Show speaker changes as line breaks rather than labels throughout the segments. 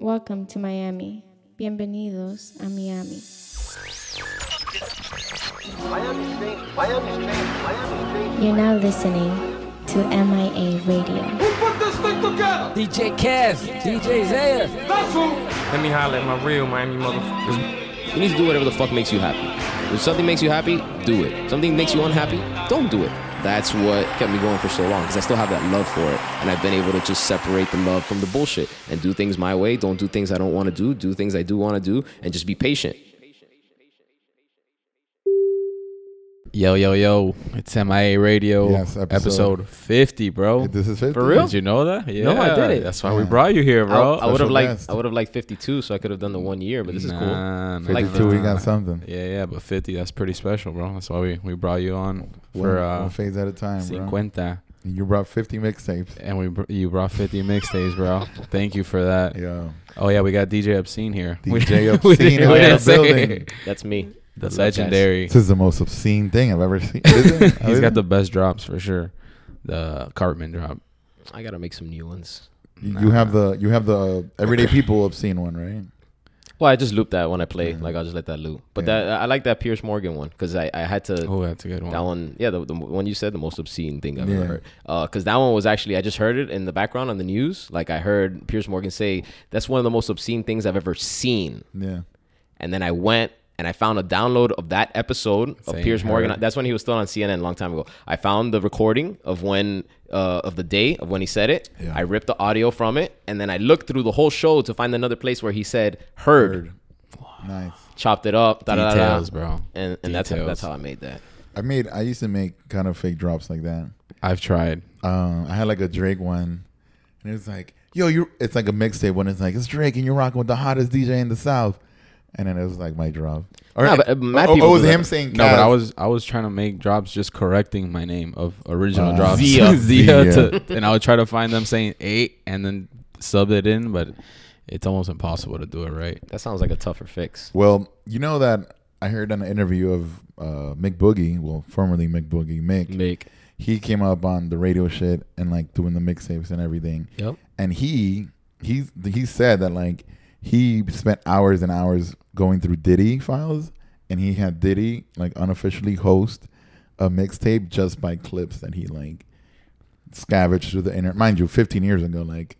Welcome to Miami. Bienvenidos a Miami. You're now listening to MIA Radio.
DJ Kev, DJ Zaya.
Let me holler at my real Miami motherfuckers.
You need to do whatever the fuck makes you happy. If something makes you happy, do it. Something makes you unhappy, don't do it. That's what kept me going for so long because I still have that love for it. And I've been able to just separate the love from the bullshit and do things my way. Don't do things I don't want to do. Do things I do want to do and just be patient.
Yo, yo, yo. It's MIA Radio.
Yes,
episode,
episode-
50, bro.
This is 50.
For real?
Did you know that? Yeah.
No, I didn't.
That's why we brought you here, bro.
I, would have liked. I would have liked 52 so I could have done the one year, but this is cool.
Nah, nah,
Like
52, we
nah.
got something.
Yeah, yeah, but 50, that's pretty special, bro. That's why we, we brought you on
One,
for uh,
one phase at a time, bro.
50.
And You brought 50 mixtapes.
And we br- you brought 50 mixtapes, bro. Thank you for that.
Yeah.
Oh, yeah, we got DJ Obscene here. We-
DJ
we
Obscene in the building.
That's me.
The
What's up,
legendary.
This is the most obscene thing I've ever seen.
He's got the best drops for sure. The Cartman drop.
I got to make some new ones.
You you have the you have the everyday people obscene one, right?
Well, I just loop that when I play.
Yeah.
Like I'll just let that loop. But
Yeah.
that I like that Piers Morgan one because I, I had to
Oh, that's a good one.
That one, yeah, the, the one you said, the most obscene thing I've
Yeah.
ever heard. Uh, because that one was actually, I just heard it in the background on the news. Like I heard Piers Morgan say, that's one of the most obscene things I've ever seen.
Yeah.
And then I went and I found a download of that episode of
Saying
Piers Morgan.
heard.
That's when he was still on CNN a long time ago. I found the recording of when, uh, of the day of when he said it.
Yeah.
I ripped the audio from it. And then I looked through the whole show to find another place where he said, heard,
Heard. Nice.
chopped it up, da da da.
Details, bro.
And, and that's, how, that's how I made that.
I made I used to make kind of fake drops like that.
I've tried.
Um, I had like a Drake one, and it's like, yo, you. It's like a mixtape when it's like it's Drake and you're rocking with the hottest DJ in the South, and then it was like my drop. Or
Nah, but, uh, mad
oh,
people
oh, it was
do that.
him saying
No, but I was I was trying to make drops just correcting my name of original
Uh,
drops.
Zia.
Zia
Zia.
to, and I would try to find them saying eight and then sub it in, but it's almost impossible to do it right.
That sounds like a tougher fix.
Well, you know that I heard an interview of uh, Mick Boogie, well, formerly Mick Boogie, Mick.
Make.
He came up on the radio shit and like doing the mixtapes and everything.
Yep.
And he he he said that like he spent hours and hours going through Diddy files, and he had Diddy like unofficially host a mixtape just by clips that he like scavenged through the internet. Mind you, 15 years ago, like.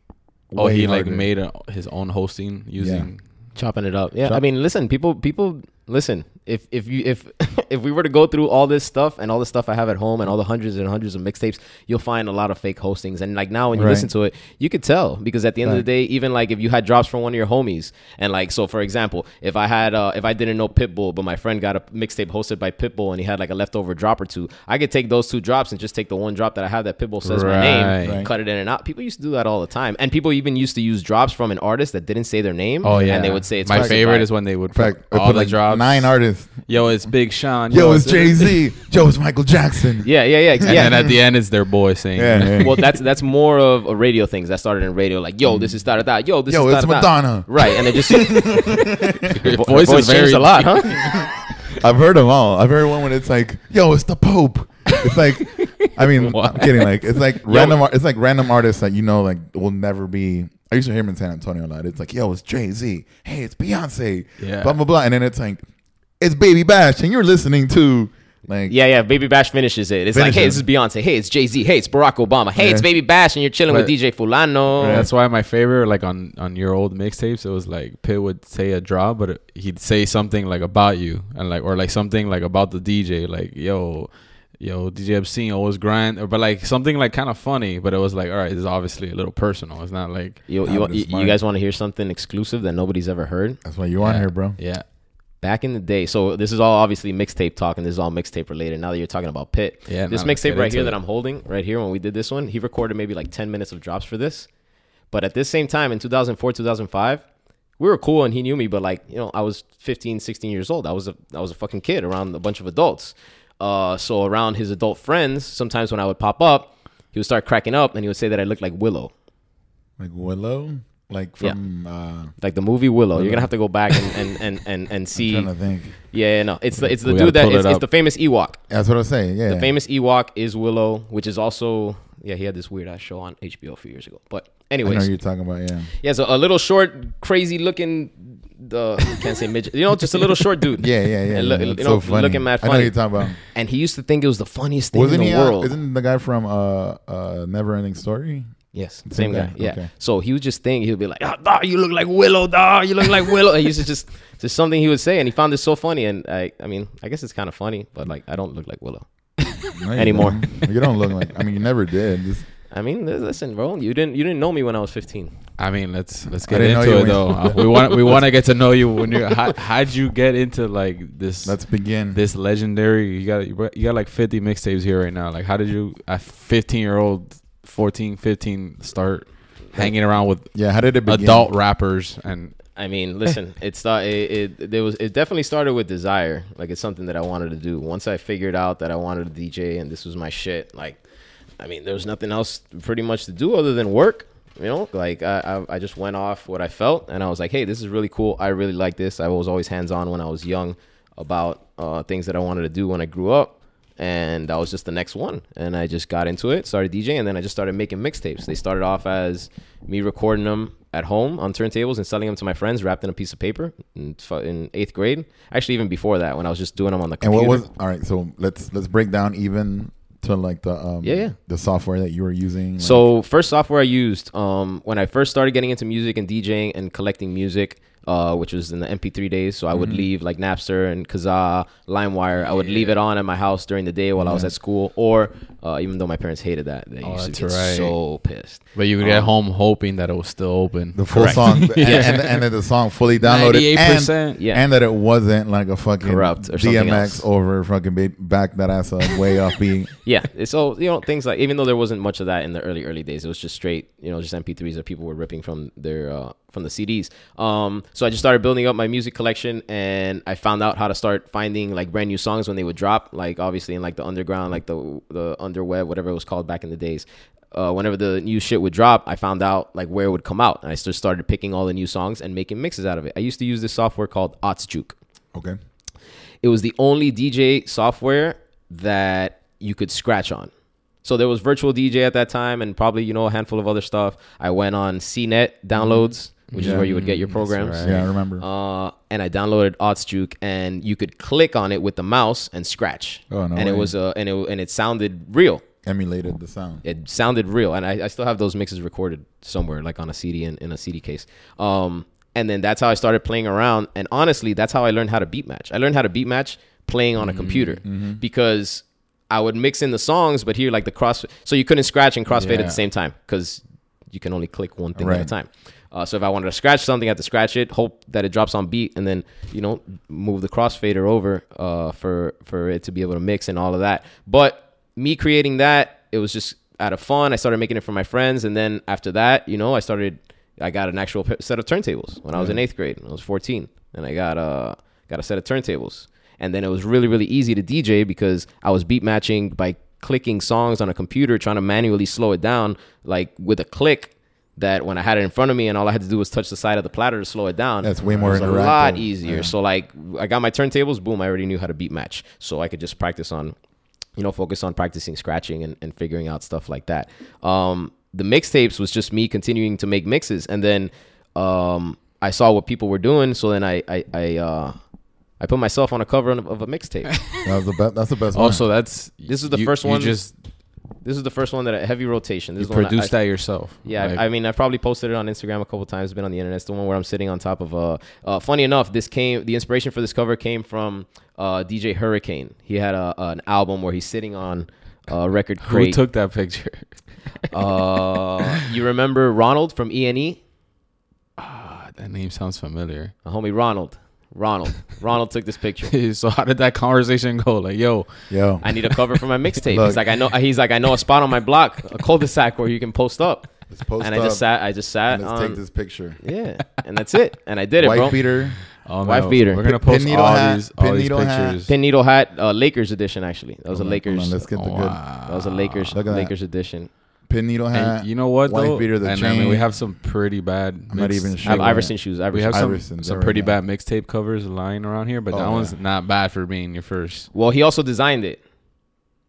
Oh,
way
he like made a, his own hosting using.
chopping it up. Yeah, I mean, listen, people, people, listen. If if you if if we were to go through all this stuff and all the stuff I have at home and all the hundreds and hundreds of mixtapes, you'll find a lot of fake hostings. And like now, when you
Right.
listen to it, you could tell because at the end of the day, even like if you had drops from one of your homies, and like so, for example, if I had uh, if I didn't know Pitbull, but my friend got a mixtape hosted by Pitbull and he had like a leftover drop or two, I could take those two drops and just take the one drop that I have that Pitbull says my name,
Right.
Right.
cut it in and out. People used to do that all the time, and people even used to use drops from an artist that didn't say their name.
Oh yeah,
and they would say it's
my favorite
by-
is when they would
In fact,
put all
put
the
like
drops.
nine artists.
Yo, it's Big Sean.
Yo, it's Jay Z. Yo, it's Michael Jackson.
Yeah, yeah, yeah, ex-
And
yeah.
then at the end, it's their boy saying,
Yeah, yeah.
well, that's that's more of a radio things that started in radio. Like, yo, this is da da da. Yo, this
Yo,
is
it's
da da da.
Madonna.
Right, and it just
Your
Vo-
voice,
voice
is very
changed a lot, huh?
I've heard them all. I've heard one when it's like, "Yo, it's the Pope." It's like, I mean,
What?
I'm kidding. Like, it's like random. ar- It's like random artists that you know, like, will never be. I used to hear him in San Antonio a lot. It's like, "Yo, it's Jay Z." Hey, it's Beyonce.
Yeah.
Blah blah blah. And then it's like, it's Baby Bash, and you're listening to like,
Yeah, yeah. Baby Bash finishes it. It's like, hey, this is Beyonce. Hey, it's Jay Z. Hey, it's Barack Obama. Hey, it's Baby Bash, and you're chilling with DJ Fulano.
That's why my favorite, like on on your old mixtapes, it was like Pitt would say a drop, but it, he'd say something like about you, and like or like something like about the DJ, like yo, yo, DJ Obscene always grind, or but like something like kind of funny, but it was like, all right, this is obviously a little personal. It's not like
You, you, you, you guys want to hear something exclusive that nobody's ever heard?
that's why you on here, bro.
yeah,
Back in the day, so this is all obviously mixtape talk, and this is all mixtape related. Now that you're talking about Pitt,
Yeah,
this
now
mixtape right here
it.
that I'm holding right here when we did this one, he recorded maybe like 10 minutes of drops for this. But at this same time in 2004, 2005, we were cool and he knew me, but like, you know, I was 15, 16 years old. I was a I was a fucking kid around a bunch of adults. Uh, so around his adult friends, sometimes when I would pop up, he would start cracking up and he would say that I looked like Willow.
Like Willow, like
Yeah.
from. uh
Like the movie Willow. You're gonna have to go back and and, and, and, and see
I'm trying to think.
Yeah, yeah, no. It's the it's the
We
dude that
pull it
it's, it's the famous Ewok.
That's what I was saying. Yeah.
The famous Ewok is Willow, which is also Yeah, he had this weird ass show on HBO a few years ago. But anyways,
I know you're talking about. Yeah.
yeah, so a little short, crazy looking. The can't say midget. You know, just a little short dude.
Yeah, yeah, yeah.
And look-
yeah.
you know,
so funny.
looking mad
I know
funny.
you're talking about.
And he used to think it was the funniest thing
Wasn't
in
he?
the
Uh,
world.
isn't the guy from uh, uh, Never Ending Story?
Yes,
Same
same, guy.
guy,
Yeah.
okay.
So he would just think he would be like, "Ah, dawg, you look like Willow, dog. You look like Willow." And he used to just just something he would say, and he found this so funny. And I, I mean, I guess it's kind of funny, but like, I don't look like Willow.
No, you
Anymore.
don't. You don't look like. I mean, you never did. Just,
I mean, li- listen, bro, you didn't you didn't know me when I was 15.
I mean, let's let's get into it though. Uh, we want we want to get to know you when you're. How, how'd you get into like this?
let's begin.
this legendary. You got you got like 50 mixtapes here right now. Like, how did you a 15 year old, 14, 15 start hanging around with
yeah. How did it begin?
adult rappers and
I mean, listen, it's uh, it, it there was it definitely started with desire. Like it's something that I wanted to do. Once I figured out that I wanted to DJ and this was my shit, like I mean, there was nothing else pretty much to do other than work. You know, like I, I I just went off what I felt and I was like, hey, this is really cool. I really like this. I was always hands on when I was young about uh, things that I wanted to do when I grew up. And that was just the next one. And I just got into it, started DJing, and then I just started making mixtapes. They started off as me recording them at home on turntables and selling them to my friends wrapped in a piece of paper in, in eighth grade. Actually, even before that, when I was just doing them on the computer.
And what was all right? So let's let's break down even to like the um
Yeah, yeah.
the software that you were using. like-
So first software I used um, when I first started getting into music and DJing and collecting music, uh, which was in the MP3 days. So I would
Mm-hmm.
leave like Napster and Kazaa, LimeWire. I would leave it on at my house during the day while I was at school, or uh, even though my parents hated that, they
Oh,
used to
that's
get
right.
so pissed.
but you would get
Um,
home hoping that it was still open.
the full
Correct.
song, and,
Yes.
and, and then the song fully downloaded, and,
98%.
Yeah.
and that it wasn't like a fucking
Corrupt or something
DMX
else.
over fucking ba- back that ass up way off beat.
Yeah, so you know things like even though there wasn't much of that in the early early days, it was just straight you know just MP3s that people were ripping from their uh, from the CDs. Um, so I just started building up my music collection, and I found out how to start finding like brand new songs when they would drop. Like obviously in like the underground, like the the underweb, whatever it was called back in the days. Uh, whenever the new shit would drop, I found out like where it would come out, and I just started picking all the new songs and making mixes out of it. I used to use this software called Otsjuke
Okay,
it was the only DJ software that you could scratch on. So there was virtual DJ at that time, and probably you know a handful of other stuff. I went on CNET downloads, which is where you would get your
Mm,
programs.
right.
yeah, I remember.
Uh, and I downloaded Otsjuke, and you could click on it with the mouse and scratch.
Oh, no
and it was uh, and it and it sounded real.
Emulated the sound.
It sounded real, and I, I still have those mixes recorded somewhere, like on a CD in, in a CD case. Um, and then that's how I started playing around. And honestly, that's how I learned how to beat match. I learned how to beat match playing on a computer because I would mix in the songs, but here like the cross, so you couldn't scratch and crossfade at the same time because you can only click one thing at a time. Uh, so if I wanted to scratch something, I had to scratch it, hope that it drops on beat, and then you know move the crossfader over uh, for for it to be able to mix and all of that. But me creating that, it was just out of fun. I started making it for my friends, and then after that, you know, I started. I got an actual set of turntables when I was in eighth grade. I was 14, and I got uh got a set of turntables. And then it was really really easy to DJ because I was beat matching by clicking songs on a computer, trying to manually slow it down like with a click. That when I had it in front of me and all I had to do was touch the side of the platter to slow it down.
That's way more
it was a lot easier.
Yeah.
So like I got my turntables, boom, I already knew how to beat match. So I could just practice on you know, focus on practicing scratching and, and figuring out stuff like that. Um, the mixtapes was just me continuing to make mixes, and then um, I saw what people were doing, so then I I I, uh, I put myself on a cover of, of a mixtape.
That the best. That's the best one.
Also, that's
This is the
you-
first
you
one-
just
this is the first one that I, heavy rotation. This
you
is the one I-
produced
I,
that yourself.
Yeah,
Like,
I, I mean, I probably posted it on Instagram a couple times. Been on the internet. It's the one where I'm sitting on top of a. Uh, funny enough, this came. The inspiration for this cover came from uh, DJ Hurricane. He had a, an album where he's sitting on a record crate.
who took that picture?
Uh, you remember Ronald from E E&E?
Ah, that name sounds familiar.
A homie Ronald. Ronald. Ronald took this picture.
so how did that conversation go? Like, yo,
Yo,
I need a cover for my mixtape. He's like, I know. He's like, I know a spot on my block, a cul-de-sac where you can post up.
let's post
and
up
I just sat. I just sat
and let's
on.
take this picture.
Yeah, and that's it. And I did it, bro.
White beater.
oh,
Wife
no,
beater.
We're gonna
Pin
post
needle
all
hat,
these all
pin
these
needle hat.
Pin needle hat, uh, Lakers edition. Actually, that was a
Hold on,
Lakers.
on, let's get the
Oh,
good
wow.
that was a Lakers.
Look at that.
Lakers edition.
Pin needle hat.
And you know what
Wife
though?
beater, the
and I mean,
chain.
we have some pretty bad.
I'm not
mix-
even
I've
what-
Iverson shoes.
We have some,
Iversons,
some pretty
go.
bad mixtape covers lying around here, but
Oh,
that
yeah.
one's not bad for being your first.
well, he also designed it.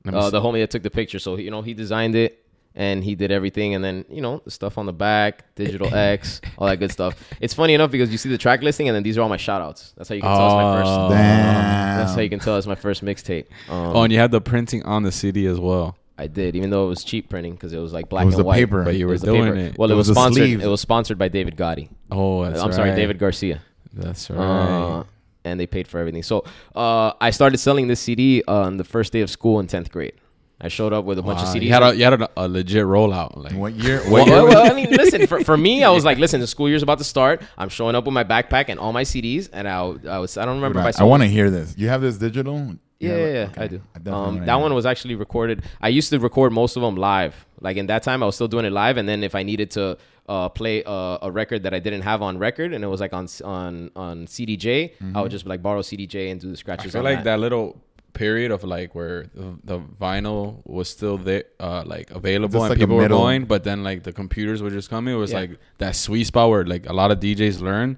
Uh, the homie that took the picture. So you know he designed it, and he did everything, and then you know the stuff on the back, Digital X, all that good stuff. It's funny enough because you see the track listing, and then these are all my shout outs. That's how you can tell it's my
Oh.
first.
Damn.
That's how you can tell it's my first mixtape. Um,
Oh, and you had the printing on the CD as well.
I did, even though it was cheap printing because it was like black
It was
and
the
white.
paper.
But you
It
were
was
doing
paper.
it.
Well,
It
it, was,
was
sponsored.
sleeves.
It was sponsored by David Gotti.
Oh, that's
I'm sorry. David Garcia.
That's
Uh,
right.
and they paid for everything. So uh, I started selling this CD on the first day of school in tenth grade. I showed up with a bunch of CDs.
You had a, you had a, a legit rollout. Like,
What year?
well,
What
well,
was-
well, I mean, listen. For, for me, I was like, listen, the school year's about to start. I'm showing up with my backpack and all my CDs, and I, I was I don't remember if I
I, want to hear this. You have this digital?
Yeah, yeah, yeah,
Okay.
I do.
definitely
Um, that
hear
one was actually recorded. I used to record most of them live. Like in that time, I was still doing it live, and then if I needed to uh, play uh, a record that I didn't have on record, and it was like on on on CDJ, I would just like borrow CDJ and do the scratches.
I
scratches.
feel
on
like that little period of like where the, the vinyl was still there, uh, like available and
like
people were going, but then like the computers were just coming. It was
Yeah.
like that sweet spot where like a lot of DJs learn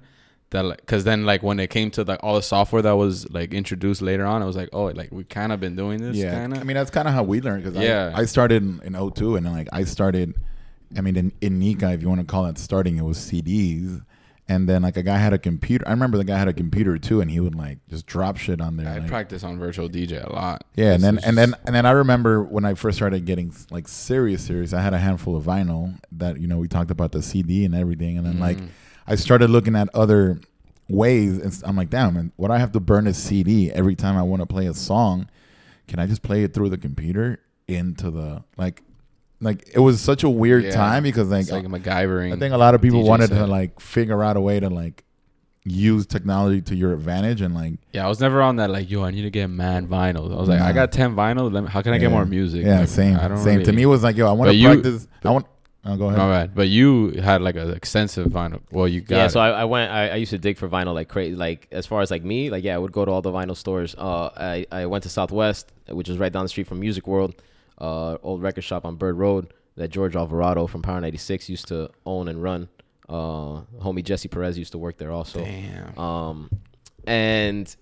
that, like, cause then like when it came to like all the software that was like introduced later on, I was like, oh, like we kind of been doing this.
Yeah,
kinda.
I mean that's kind of how we learned because
Yeah.
I, I started in, in 02 and then like I started, I mean in, in Nika if you want to call it starting it was CDs, and then like a guy had a computer. I remember the guy had a computer too, and he would like just drop shit on there.
I
like-
practice on virtual DJ a lot.
yeah, and then and then and then I remember when I first started getting like serious, serious. I had a handful of vinyl that you know we talked about the CD and everything, and then like
Mm.
I started looking at other ways, and I'm like, damn, man, would I have to burn a CD every time I want to play a song? Can I just play it through the computer into the like? Like it was such a weird
Yeah.
time because like,
it's like uh, MacGyvering.
I think a lot of people
DJ
wanted to like figure out a way to like use technology to your advantage and like
Yeah, I was never on that. Like, yo, I need to get mad vinyls. I was like,
Nah.
I got ten vinyls. Let me, how can I get more music?
Yeah,
Like,
same,
I don't
same. To me, it was like, yo, I want to practice. I want. Oh, go ahead.
All right. But you had like an extensive vinyl. Well, you got
yeah, so I, I went. I, I used to dig for vinyl like crazy. Like as far as like me, like yeah, I would go to all the vinyl stores. Uh, I I went to Southwest, which is right down the street from Music World, uh, old record shop on Bird Road that George Alvarado from Power 96 used to own and run. Uh, homie Jesse Perez used to work there also.
Damn.
Um, and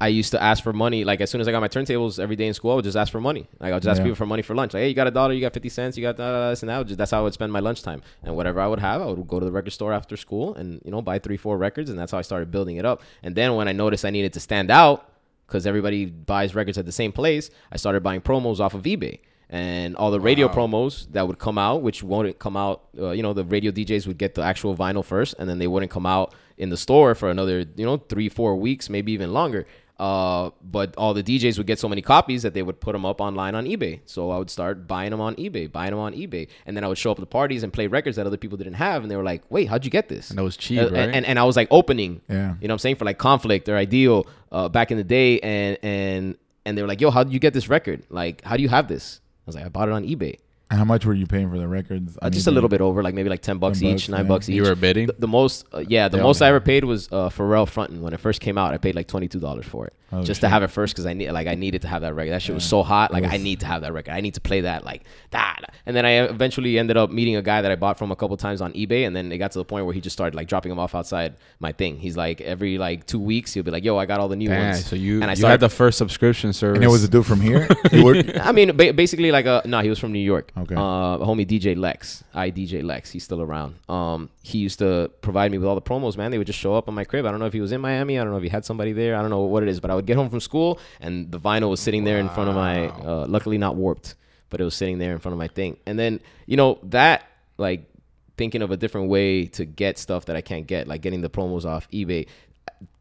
I used to ask for money. Like as soon as I got my turntables every day in school, I would just ask for money. Like I would just ask
Yeah.
people for money for lunch. Like, hey, you got a dollar? You got fifty cents? You got uh, this and that? Just, that's how I would spend my lunchtime. And whatever I would have, I would go to the record store after school and you know buy three, four records. And that's how I started building it up. And then when I noticed I needed to stand out because everybody buys records at the same place, I started buying promos off of eBay. And all the radio promos that would come out, which wouldn't come out, uh, you know, the radio DJs would get the actual vinyl first, and then they wouldn't come out in the store for another, you know, three, four weeks, maybe even longer. Uh, but all the DJs would get so many copies that they would put them up online on eBay. So I would start buying them on eBay, buying them on eBay, and then I would show up to parties and play records that other people didn't have, and they were like, "Wait, how'd you get this?"
And that was cheap,
Uh,
right?
And, and, and I was like opening,
Yeah.
you know what I'm saying, for like conflict or ideal uh, back in the day, and and and they were like, "Yo, how did you get this record? Like, how do you have this?" I was like, "I bought it on eBay."
How much were you paying for the records?
Uh, just a little bit over, like maybe like ten bucks
10
each,
bucks,
nine
yeah.
bucks each.
You were bidding?
The, the most, uh, yeah, the
Yeah.
most I ever paid was uh, Pharrell fronting when it first came out. I paid like twenty two dollars for it,
Oh,
just to have it first because I need, like, I needed to have that record. That shit was so hot, like
It
I need to have that record. I need to play that, like that. And then I eventually ended up meeting a guy that I bought from a couple times on eBay, and then it got to the point where he just started like dropping them off outside my thing. He's like every like two weeks he'll be like, "Yo, I got all the new
Damn,
ones."
so you,
and I
you
started
had the first subscription service.
And it was a dude from here. You were-
I mean, ba- basically like a no. He was from New York.
Okay.
Uh, homie DJ Lex, I DJ Lex. He's still around. Um, he used to provide me with all the promos. Man, they would just show up on my crib. I don't know if he was in Miami. I don't know if he had somebody there. I don't know what it is. But I would get home from school and the vinyl was sitting there in front of my. Uh, luckily not warped, but it was sitting there in front of my thing. And then you know that like thinking of a different way to get stuff that I can't get, like getting the promos off eBay.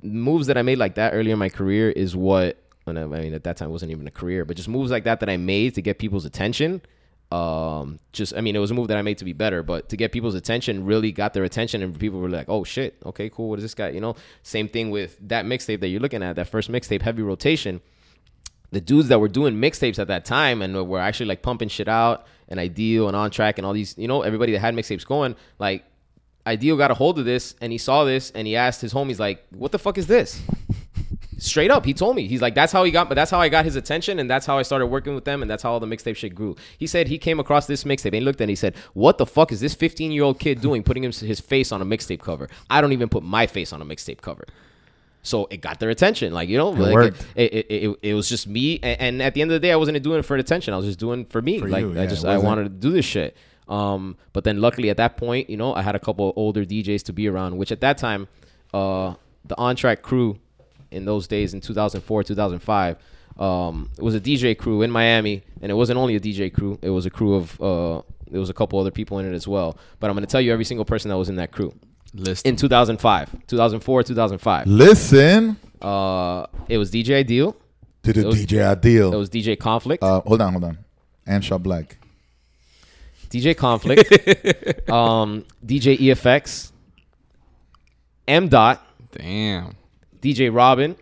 Moves that I made like that earlier in my career is what and I I mean at that time it wasn't even a career, but just moves like that that I made to get people's attention. Um, just I mean it was a move that I made to be better, but to get people's attention really got their attention and people were like, oh shit, okay, cool, what is this guy? You know, same thing with that mixtape that you're looking at, that first mixtape, heavy rotation the dudes that were doing mixtapes at that time and were actually like pumping shit out and Ideal and On Track and all these, you know, everybody that had mixtapes going, like Ideal got a hold of this and he saw this and he asked his homies like, "What the fuck is this?" Straight up, he told me. He's like, "That's how he got, but that's how I got his attention and that's how I started working with them and that's how all the mixtape shit grew." He said he came across this mixtape and he looked at it and he said, "What the fuck is this 15-year-old kid doing putting his face on a mixtape cover? I don't even put my face on a mixtape cover." So it got their attention, like you know, like,
worked.
It, it, it, it was just me, and, and at the end of the day, I wasn't doing it for attention. I was just doing it for me.
For
like
you,
I
yeah,
just I wanted to do this shit. Um, but then luckily at that point, you know, I had a couple older DJs to be around, which at that time, uh, the on track crew in those days in 2004, 2005, um, it was a DJ crew in Miami, and it wasn't only a DJ crew; it was a crew of uh, there was a couple other people in it as well. But I'm going to tell you every single person that was in that crew
List.
in 2005, 2004, 2005.
Listen
Uh, it was DJ Ideal,
to the
It was-
DJ
it
Ideal.
was DJ Conflict,
Uh, hold on, hold on. Anshaw Black.
DJ Conflict, um, DJ EFX, M Dot,
Damn.
DJ Robin,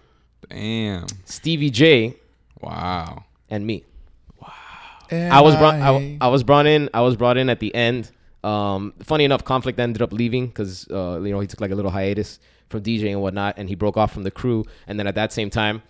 Damn.
Stevie J,
Wow.
and me. wow. I was brought. I, I was brought in. I was brought in at the end. Um, funny enough, conflict ended up leaving because uh, you know he took like a little hiatus from DJing and whatnot, and he broke off from the crew. And then at that same time,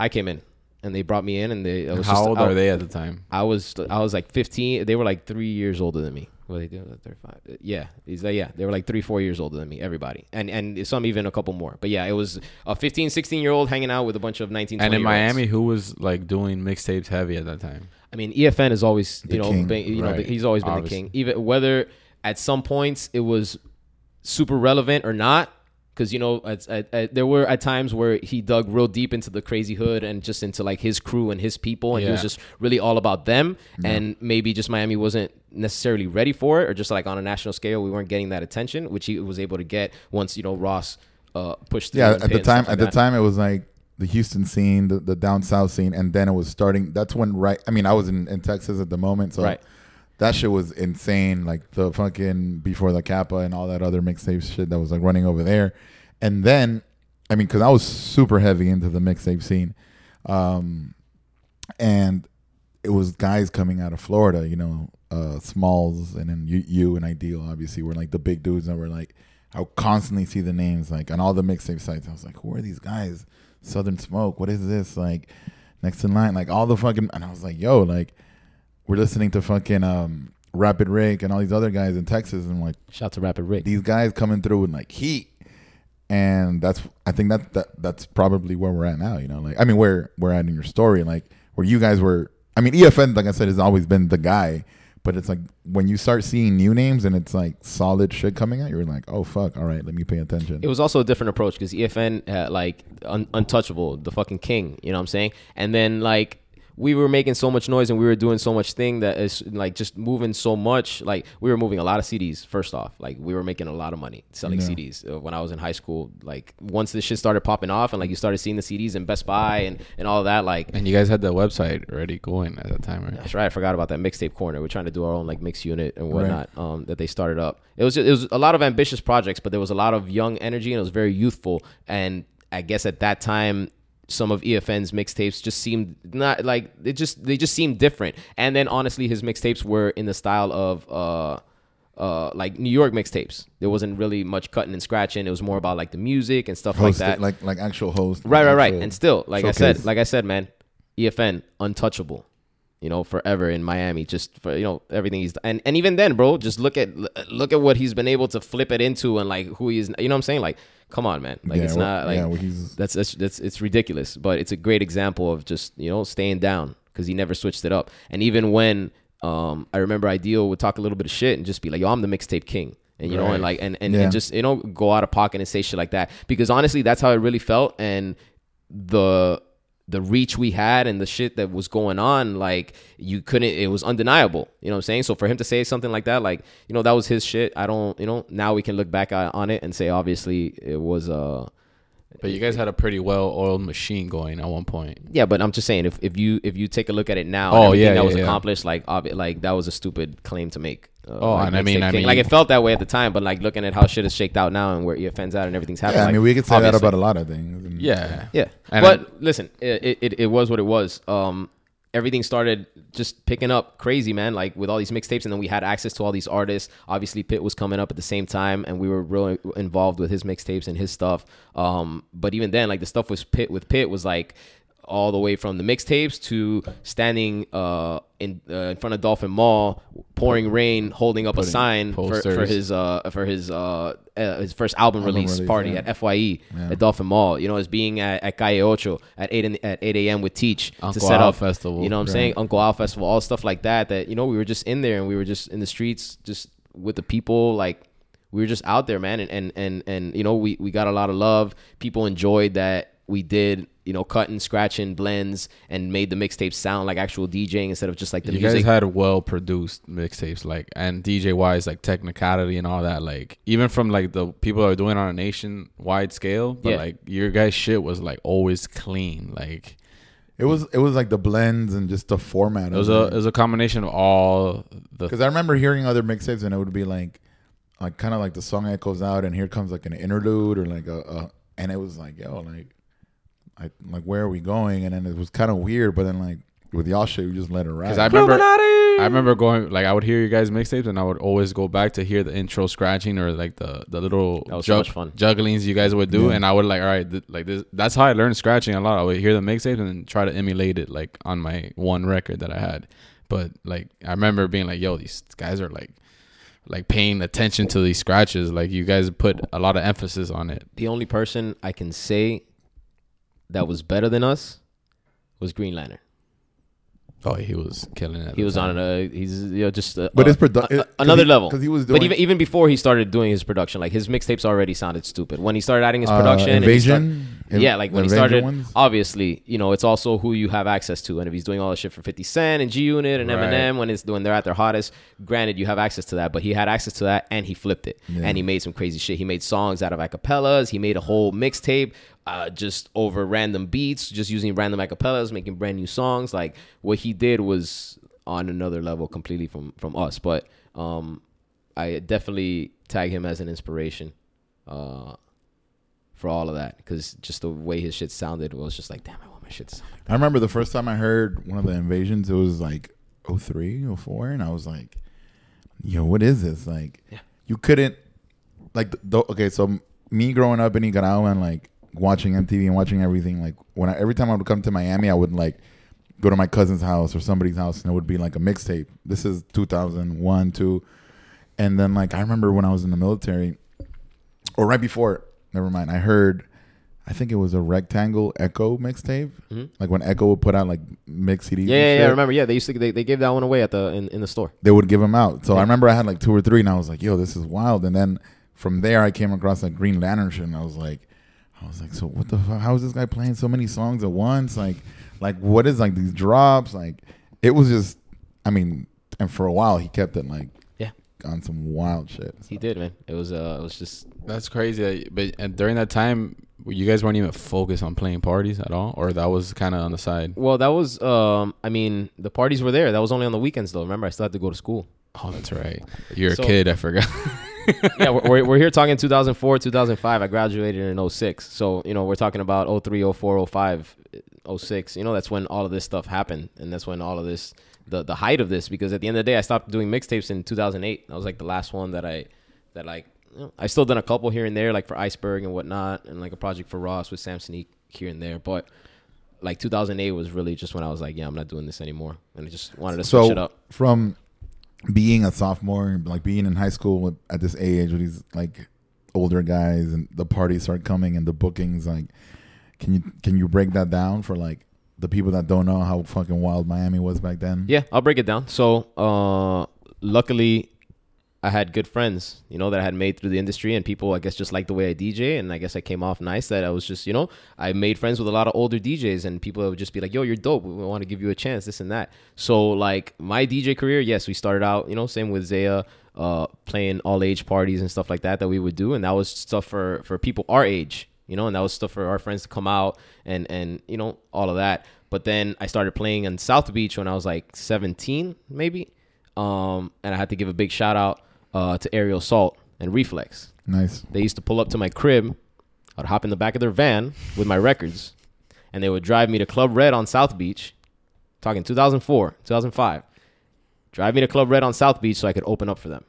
I came in, and they brought me in, and they. I was
How
just-
old
I-
are they at the time?
I was I was like 15. They were like three years older than me. What they do? 35. Uh, yeah, he's like yeah. They were like three, four years older than me. Everybody, and and some even a couple more. But yeah, it was a 15, 16 year old hanging out with a bunch of 19.
And in Miami, who was like doing mixtapes heavy at that time?
I mean, EFN is always
The
you know
king.
been, you know he's always been
Obviously.
the king. Even whether at some points it was super relevant or not, because you know at, at, at, there were at times where he dug real deep into the crazy hood and just into like his crew and his people, and he was just really all about them. And maybe just Miami wasn't necessarily ready for it, or just like on a national scale, we weren't getting that attention, which he was able to get once you know Ross uh, pushed. through
Yeah, at the time,
like
at the time, it was like the Houston scene, the, the down south scene, and then it was starting. That's when, right? I mean, I was in, in Texas at the moment, so
Right.
That shit was insane. Like the fucking before the Kappa and all that other mixtape shit that was like running over there, and then, I mean, because I was super heavy into the mixtape scene, um, and it was guys coming out of Florida, you know, uh, Smalls, and then you, you and Ideal, obviously, were like the big dudes that were like, I would constantly see the names like on all the mixtape sites. I was like, who are these guys? Southern Smoke, what is this? Like, next in line, like all the fucking, and I was like, yo, like, we're listening to fucking um, Rapid Ric and all these other guys in Texas, and like
Shout to Rapid Ric.
these guys coming through with like heat, and that's I think that, that that's probably where we're at now. You know, like I mean, where we're at in your story, like where you guys were. I mean, EFN, like I said, has always been the guy, but it's like when you start seeing new names and it's like solid shit coming out, you're like, oh fuck, all right, let me pay attention.
It was also a different approach because EFN had like un- untouchable, the fucking king. You know what I'm saying? And then like we were making so much noise and we were doing so much thing that is like just moving so much. Like we were moving a lot of CDs. First off, like we were making a lot of money selling
Yeah.
CDs uh, when I was in high school. Like once this shit started popping off and like you started seeing the CDs in Best Buy and and all that, like.
And you guys had the website already going at that time, right?
That's right. I forgot about that mixtape corner. We're trying to do our own like mix unit and whatnot um, that they started up. It was it was a lot of ambitious projects, but there was a lot of young energy and it was very youthful. And I guess at that time, some of EFN's mixtapes just seemed not like it just they just seemed different. And then honestly, his mixtapes were in the style of. Uh, uh, like New York mixtapes, there wasn't really much cutting and scratching. It was more about like the music and stuff like
host,
that.
like like actual host,
Right, right, right. And still, like I said, like I said, man, EFN untouchable. You know, forever in Miami, just for you know everything he's and and even then, bro, just look at look at what he's been able to flip it into and like who he is. You know what I'm saying? Like, come on, man. Like
Yeah,
it's not like
yeah, well, he's-
that's that's that's it's ridiculous, but it's a great example of just you know staying down because he never switched it up. And even when um I remember Ideal would talk a little bit of shit and just be like, "Yo, I'm the mixtape king." And you know, and like, and and,
Yeah.
and just you know, go out of pocket and say shit like that because honestly, that's how it really felt. And the the reach we had and the shit that was going on, like you couldn't, it was undeniable. You know what I'm saying? So for him to say something like that, like you know, that was his shit. I don't, you know, now we can look back on it and say, obviously, it was uh
But you guys had a pretty well-oiled machine going at one point.
Yeah, but I'm just saying if, if you if you take a look at it now,
Oh, yeah,
that
yeah,
was
yeah.
accomplished, like obvi- like that was a stupid claim to make. Uh,
Oh,
like
and I mean- I mean-
like it felt that way at the time, but like looking at how shit is shaked out now and where EFN's at and everything's happening.
yeah. I mean, we could say that about a lot of things. And-
Yeah.
Yeah,
And
but listen, it, it it was what it was. Um, everything started just picking up crazy, man. Like with all these mixtapes, and then we had access to all these artists. Obviously, Pitt was coming up at the same time, and we were really involved with his mixtapes and his stuff. Um, but even then, like the stuff was Pitt with Pitt was like all the way from the mixtapes to standing uh, in uh, in front of Dolphin Mall, pouring rain, holding up a sign for, for his uh, for his uh, uh, his first album,
Album
release
release,
party
yeah.
at Fye
Yeah.
at Dolphin Mall. You know, as being at, at Calle Ocho at eight in, at eight a.m. with Teach
Uncle
to set
Al
up
Festival.
You know what I'm
Right.
saying? Uncle Al Festival, all stuff like that. That you know, we were just in there and we were just in the streets, just with the people, like we were just out there, man. And and and, and you know, we we got a lot of love. People enjoyed that we did. You know, cutting, scratching, blends, and made the mixtape sound like actual DJing instead of just like the
you
music.
guys had well produced mixtapes, like and DJ wise, like technicality and all that. Like even from like the people that are doing on a nationwide scale, but
Yeah.
like your guys' shit was like always clean. Like
It was it was like the blends and just the format.
it was a it was a combination of all the
because I remember hearing other mixtapes and it would be like, like kind of like the song echoes out and here comes like an interlude or like a, a and it was like yo like, I like where are we going? And then it was kind of weird, but then like with y'all shit, we just let it ride.
Because I remember, I remember going like I would hear you guys mixtapes, and I would always go back to hear the intro scratching or like the the little
That was so much fun.
jugglings you guys would do,
Yeah.
and I would like all right, th- like this. That's how I learned scratching a lot. I would hear the mixtapes and then try to emulate it like on my one record that I had. But like I remember being like, "Yo, these guys are like." Like paying attention to these scratches, like you guys put a lot of emphasis on it.
the only person I can say that was better than us was Green Lantern.
Oh, he was killing it.
He was
time.
on a he's you know just a,
But his produ-
a-
it- 'cause
another
he-
level
'cause he was
but
doing-
even even before he started doing his production, like his mixtapes already sounded stupid. When he started adding his
Uh,
production, and he yeah, like when he started,
ones?
obviously, you know, it's also who you have access to, and if he's doing all the shit for Fifty Cent and G Unit and
Right.
Eminem when it's when they're at their hottest, granted, you have access to that, but he had access to that and he flipped it,
Yeah.
and he made some crazy shit. He made songs out of acapellas. He made a whole mixtape. Uh, just over random beats, just using random acapellas, making brand new songs. Like what he did was on another level completely from from us. But um, I definitely tag him as an inspiration. Uh, for all of that because just the way his shit sounded was just like, damn, I want my shit to sound like
I remember the first time I heard one of the invasions, it was like 03, 04, and I was like, yo, what is this? Like,
Yeah.
you couldn't, like, the, okay, so me growing up in Nicaragua and like watching MTV and watching everything, like, when I, every time I would come to Miami, I would like go to my cousin's house or somebody's house and it would be like a mixtape. This is 2001, 2. And then, like, I remember when I was in the military, or right before, never mind, I heard. I think it was a rectangle Ecko mixtape,
Mhm.
like when Ecko would put out like mix CDs.
Yeah, yeah, yeah. I remember. Yeah, they used to they, they gave that one away at the in, in the store.
They would give them out. So I remember I had like two or three, and I was like, "Yo, this is wild." And then from there, I came across like Green Lantern shit, and I was like, "I was like, so what the fuck? How is this guy playing so many songs at once? Like, like what is like these drops? Like, it was just, I mean, and for a while he kept it like,
Yeah.
On some wild shit.
He did, man. It was uh, it was just
That's crazy. But and during that time, you guys weren't even focused on playing parties at all, or that was kind of on the side.
well. That was um. I mean, the parties were there. That was only on the weekends, though. Remember, I still had to go to school.
Oh, that's right. You're
So-
a kid. I forgot.
yeah, we're, we're, we're here talking 2004, 2005. I graduated in 06. So, you know, we're talking about 03, 04, 05, 06. You know, that's when all of this stuff happened. And that's when all of this, the, the height of this, because at the end of the day, I stopped doing mixtapes in 2008. That was like the last one that I, that like, you know, I still done a couple here and there, like for Iceberg and whatnot, and like a project for Ross with Samsonique here and there. But like 2008 was really just when I was like, yeah, I'm not doing this anymore. And I just wanted to switch
so
it up.
from being a sophomore, like being in high school at this age with these like older guys, and the parties start coming and the bookings, like, can you can you break that down for like the people that don't know how fucking wild Miami was back then?
Yeah, I'll break it down. So, uh, luckily, I had good friends, you know, that I had made through the industry, and people, I guess, just liked the way I DJ, and I guess I came off nice. That I was just, you know, I made friends with a lot of older DJs, and people would just be like, "Yo, you're dope. We want to give you a chance, this and that." So, like my DJ career, yes, we started out, you know, same with Zaya, uh, playing all age parties and stuff like that that we would do, and that was stuff for for people our age, you know, and that was stuff for our friends to come out and and you know all of that. But then I started playing in South Beach when I was like 17, maybe. Um, and I had to give a big shout out uh, to Aerial Salt and Reflex.
Nice.
They used to pull up to my crib. I'd hop in the back of their van with my records, and they would drive me to Club Red on South Beach. Talking 2004, 2005. Drive me to Club Red on South Beach so I could open up for them.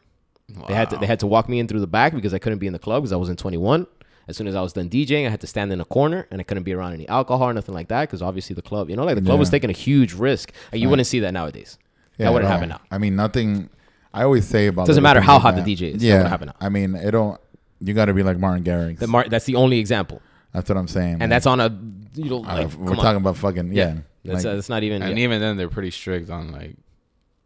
They had to they had to walk me in through the back because I couldn't be in the club because I wasn't 21, As soon as I was done DJing, I had to stand in a corner and I couldn't be around any alcohol or nothing like that because obviously the club, you know, like the club was taking a huge risk. Like, you
Right.
wouldn't see that nowadays.
Yeah,
that wouldn't happen now.
I mean, nothing. I always say about
Doesn't matter how
like
hot the. DJ is,
Yeah,
happen now.
I mean, it don't. You got to be like Martin Garrix.
The Mar- that's the only example,
That's what I'm saying.
and that's on a you know
Uh,
like
we're talking
on.
about fucking
yeah.
yeah.
That's,
like-
uh, that's not even.
And
yeah.
even then, they're pretty strict on like.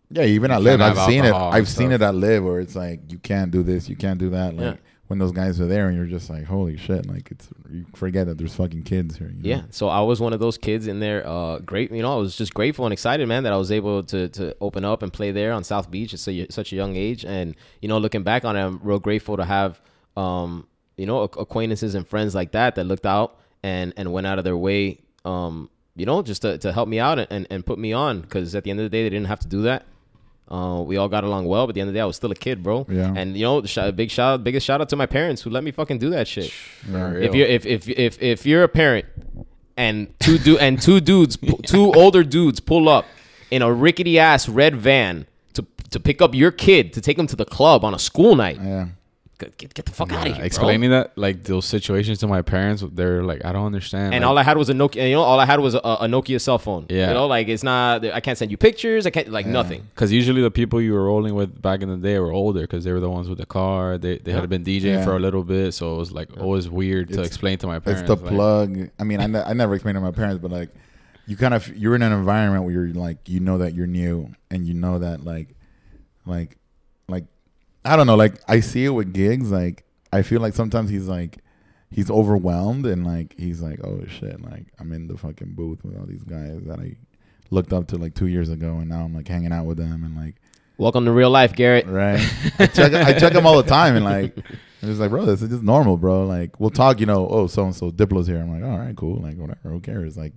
yeah, even
you
at live, I've seen it. I've seen it at live where it's like you can't do this, you can't do that. Like
Yeah.
When those guys are there, and you're just like, holy shit! Like it's you forget that there's fucking kids here. you know?
Yeah, so I was one of those kids in there. Uh, great, you know, I was just grateful and excited, man, that I was able to to open up and play there on South Beach at such a, young age. And you know, looking back on it, I'm real grateful to have, um, you know, acquaintances and friends like that that looked out and and went out of their way, um, you know, just to, to help me out and, and, and put me on. Because at the end of the day, they didn't have to do that. Uh, we all got along well, but at the end of the day, I was still a kid, bro.
Yeah.
And you know, sh- big shout, biggest shout out to my parents who let me fucking do that shit
Yeah.
if you if if if if you're a parent and two du- and two dudes two older dudes pull up in a rickety ass red van to to pick up your kid to take him to the club on a school night
yeah.
Get, get, get the fuck out of here bro.
explaining that like those situations to my parents, they're like, I don't understand.
and
like,
all I had was a Nokia. You know, all I had was a, a Nokia cell phone.
Yeah.
You know, like it's not. I can't send you pictures. I can't like nothing.
Because usually the people you were rolling with back in the day were older because they were the ones with the car. They they
Yeah.
had been DJing
Yeah.
for a little bit, so it was like always weird to explain to my parents.
It's the
like,
plug. I mean, I, ne- I never explained to my parents, but like, you kind of you're in an environment where you're like, you know that you're new, and you know that like, like, like, I don't know. Like, I see it with gigs. Like, I feel like sometimes he's like, he's overwhelmed, and like, he's like, oh shit, like I'm in the fucking booth with all these guys that I looked up to like two years ago, and now I'm like hanging out with them, and like,
Welcome to real life, Garrett.
right? I check I check them all the time, and like, I'm just like, bro, this is just normal, bro. Like, we'll talk, you know. Oh, so and so Diplo's here. I'm like, all right, cool. Like, whatever. Who cares? Like,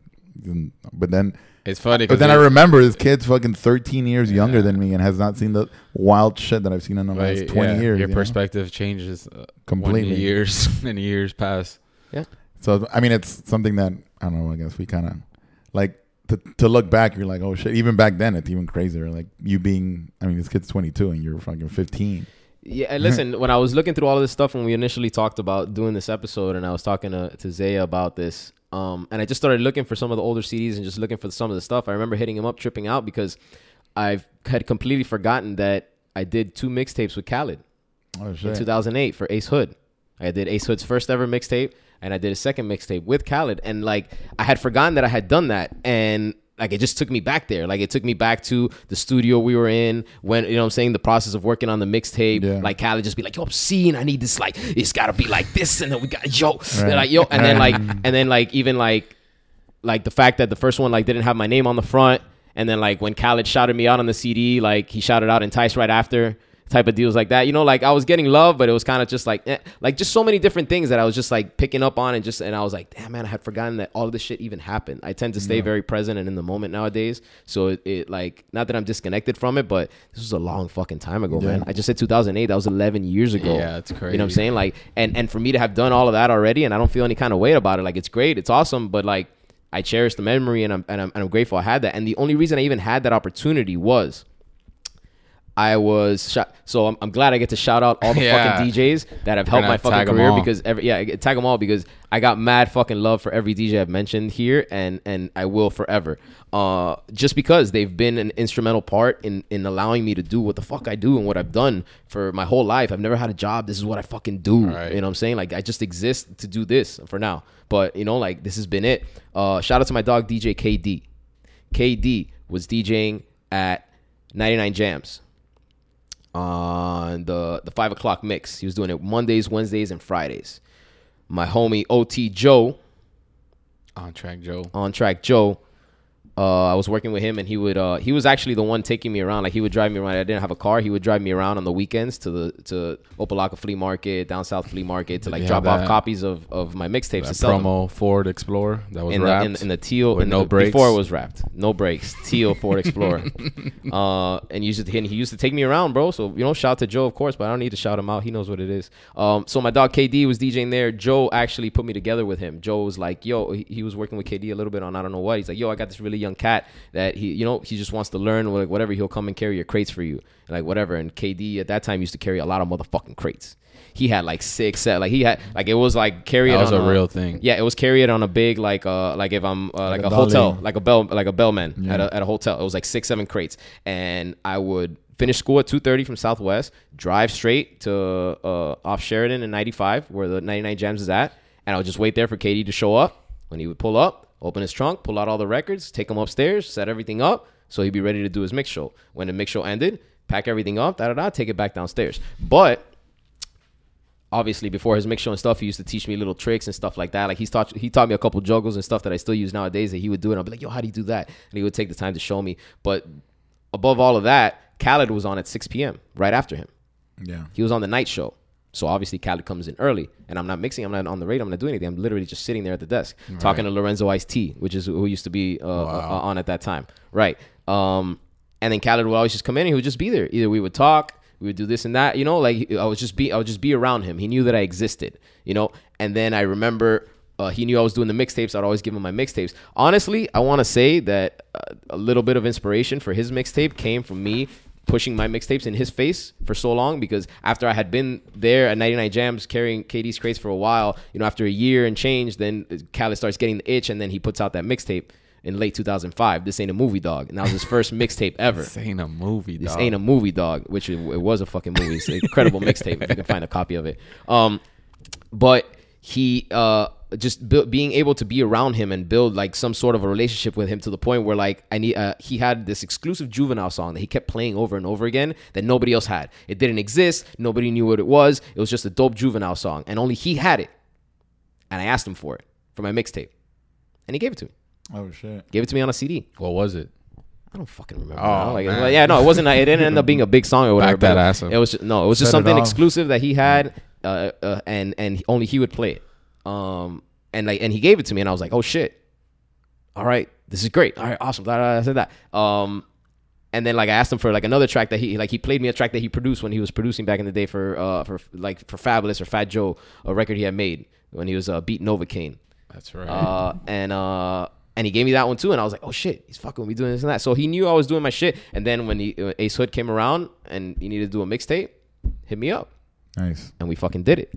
but then,
It's funny.
but
'cause
then I remember this kid's fucking 13 years younger than me and has not seen the wild shit that I've seen in the last
like,
20
yeah,
years.
Your
you know?
perspective changes uh,
Completely.
when years and years pass. Yeah.
So I mean, it's something that I don't know. I guess we kind of like to to look back. You're like, oh shit. Even back then, it's even crazier. Like you being, I mean, this kid's 22 and you're fucking 15.
Yeah, and listen, when I was looking through all of this stuff when we initially talked about doing this episode, and I was talking to, to Zaya about this, um, and I just started looking for some of the older CDs and just looking for some of the stuff. I remember hitting him up, tripping out because I had completely forgotten that I did two mixtapes with Khaled
Oh
in 2008 for Ace Hood. I did Ace Hood's first ever mixtape, and I did a second mixtape with Khaled. And like, I had forgotten that I had done that, and like, it just took me back there. Like, it took me back to the studio we were in when you know what I'm saying the process of working on the mixtape.
Yeah.
Like, Khaled just be like, "Yo, I'm seeing. I need this. Like, it's got to be like this." And then we got yo,
Right.
like yo, and then like, and then like even like like the fact that the first one like didn't have my name on the front, and then like when Khaled shouted me out on the CD, like he shouted out Entice right after, type of deals like that. You know, like I was getting love, but it was kind of just like eh, like just so many different things that I was just like picking up on and just and I was like, damn man, I had forgotten that all of this shit even happened. I tend to stay very present and in the moment nowadays, so it, it like not that I'm disconnected from it, but this was a long fucking time ago,
Yeah.
man. I just said 2008. That was 11 years ago.
Yeah, it's crazy.
You know what I'm saying? Like, and and for me to have done all of that already, and I don't feel any kind of weight about it. Like, it's great, it's awesome, but like, I cherish the memory, and I'm and I'm, and I'm grateful I had that. And the only reason I even had that opportunity was. I was shot, so I'm, I'm glad I get to shout out all the
Yeah.
fucking DJs that have helped my fucking career because every yeah tag them all because I got mad fucking love for every DJ I've mentioned here and and I will forever. Uh, just because they've been an instrumental part in in allowing me to do what the fuck I do and what I've done for my whole life. I've never had a job. This is what I fucking do.
Right.
You know what I'm saying? Like I just exist to do this for now. But you know, like this has been it. Uh, shout out to my dog DJ KD. KD was DJing at 99 Jams on the the five o'clock mix. He was doing it Mondays, Wednesdays, and Fridays. My homie OT Joe
On track, Joe.
on track Joe. Uh, I was working with him, and he would. Uh, he was actually the one taking me around. Like he would drive me around. I didn't have a car. He would drive me around on the weekends to the to Opa-locka Flea Market, down south Flea Market, to like drop off copies of, of my mixtapes to sell them.
promo Ford Explorer that was
in the,
wrapped.
in, in the teal in
no
the,
brakes.
before it was wrapped no brakes teal Ford Explorer uh and he used to and he used to take me around bro so you know shout out to Joe of course but I don't need to shout him out he knows what it is um so my dog KD was DJing there Joe actually put me together with him Joe was like yo he, he was working with KD a little bit on I don't know what he's like yo I got this really young young cat that he, you know, he just wants to learn. Like whatever, he'll come and carry your crates for you, like whatever. And KD at that time used to carry a lot of motherfucking crates. He had like six, set, like he had, like it was like carry
That
it
was
on
a real thing.
Yeah, it was carry it on a big like uh like if I'm uh, like,
a
a, hotel, like a bell, like a bellman
Yeah.
at a at a hotel. It was like six, seven crates, and I would finish school at two thirty from Southwest, drive straight to uh, off Sheridan in ninety five, where the ninety nine Jams is at, and I would just wait there for KD to show up. When he would pull up, open his trunk, pull out all the records, take them upstairs, set everything up, so he'd be ready to do his mix show. When the mix show ended, pack everything up, da da da, take it back downstairs. But obviously before his mix show and stuff, he used to teach me little tricks and stuff like that. Like he's taught he taught me a couple juggles and stuff that I still use nowadays that he would do, and I'd be like, yo, how do you do that? And he would take the time to show me. But above all of that, Khaled was on at 6 p.m. right after him.
Yeah.
He was on the night show. So obviously Khaled comes in early, and I'm not mixing. I'm not on the radio. I'm not doing anything. I'm literally just sitting there at the desk talking to Lorenzo Ice T, which is who used to be uh, uh, on at that time, right? Um, and then Khaled would always just come in. and He would just be there. Either we would talk, we would do this and that. You know, like I was just be, I would just be around him. He knew that I existed. You know, and then I remember. Uh, he knew I was doing the mixtapes. I'd always give him my mixtapes. Honestly, I want to say that uh, a little bit of inspiration for his mixtape came from me pushing my mixtapes in his face for so long because after I had been there at 99 Jamz carrying KD's crates for a while, you know, after a year and change, then Khaled starts getting the itch and then he puts out that mixtape in late 2005. This ain't a movie dog. And that was his first mixtape ever.
This ain't a movie, dog.
This
dog.
ain't a movie dog, which it, it was a fucking movie. It's an incredible mixtape if you can find a copy of it. Um, but he uh just bu- being able to be around him and build like some sort of a relationship with him to the point where like I need uh, he had this exclusive juvenile song that he kept playing over and over again that nobody else had. It didn't exist. Nobody knew what it was. It was just a dope juvenile song, and only he had it. And I asked him for it for my mixtape, and he gave it to me.
Oh shit.
Gave it to me on a CD.
What was it?
I don't fucking remember.
Oh.
Like,
man.
like, yeah, no, it wasn't. It didn't end up being a big song or whatever.
Back that ass up.
It was just, no, it was just
Set it
something exclusive that he had, uh, uh, and and only he would play it. Um, and like, and he gave it to me, and I was like, oh shit, all right, this is great. All right, awesome. I said that. Um, and then like I asked him for like another track that he like he played me a track that he produced when he was producing back in the day for uh for like for Fabolous or Fat Joe, a record he had made when he was uh beat Novocaine.
That's right.
Uh, and uh, and he gave me that one too, and I was like, oh shit, he's fucking with me doing this and that. So he knew I was doing my shit. And then when he, uh, Ace Hood came around and he needed to do a mixtape, hit me up,
Nice.
and we fucking did it.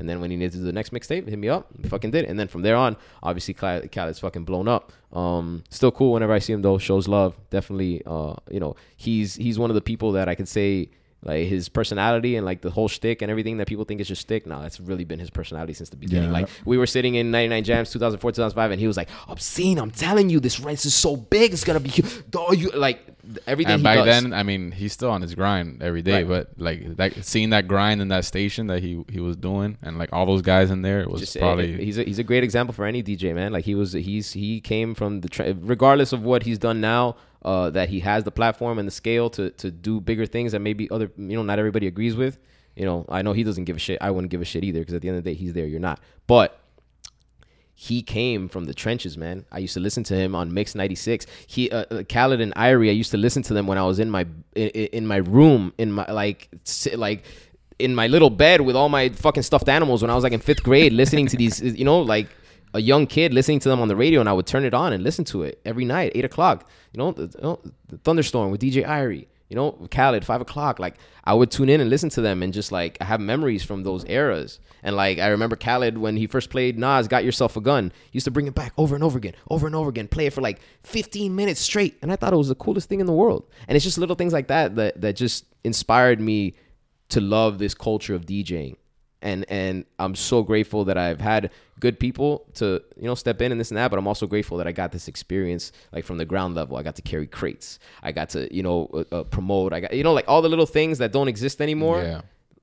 And then when he needed to do the next mixtape, hit me up, we fucking did it. And then from there on, obviously Khaled, Khaled's fucking blown up. Um, still cool whenever I see him though. Shows love, definitely. Uh, you know, he's he's one of the people that I could say like his personality and like the whole shtick and everything that people think is just shtick. Nah, that's really been his personality since the beginning.
Yeah.
Like we were sitting in 99 Jamz 2004 2005 and he was like obscene i'm telling you this race is so big it's gonna be huge you like everything
and
he
back
does.
then, I mean, he's still on his grind every day.
Right.
But like that, seeing that grind in that station that he he was doing, and like all those guys in there, it was
just uh,
probably
he's a, he's a great example for any DJ man. Like he was he's he came from the tra- regardless of what he's done now. Uh, that he has the platform and the scale to to do bigger things that maybe other you know not everybody agrees with. You know, I know he doesn't give a shit. I wouldn't give a shit either because at the end of the day, he's there. You're not. But he came from the trenches, man. I used to listen to him on Mix 96. He, uh, uh, Khaled and Irie, I used to listen to them when I was in my in, in my room, in my like like in my little bed with all my fucking stuffed animals when I was like in fifth grade, listening to these, you know, like a young kid listening to them on the radio, and I would turn it on and listen to it every night, eight o'clock. You know, the, oh, the Thunderstorm with DJ Irie. You know, Khaled, five o'clock. Like I would tune in and listen to them, and just like I have memories from those eras. And like I remember Khaled when he first played Nas, "Got Yourself a Gun." He used to bring it back over and over again, over and over again, play it for like 15 minutes straight, and I thought it was the coolest thing in the world. And it's just little things like that that that just inspired me to love this culture of DJing. And and I'm so grateful that I've had good people to you know step in and this and that. But I'm also grateful that I got this experience like from the ground level. I got to carry crates. I got to you know uh, uh, promote. I got you know like all the little things that don't exist anymore.
Yeah.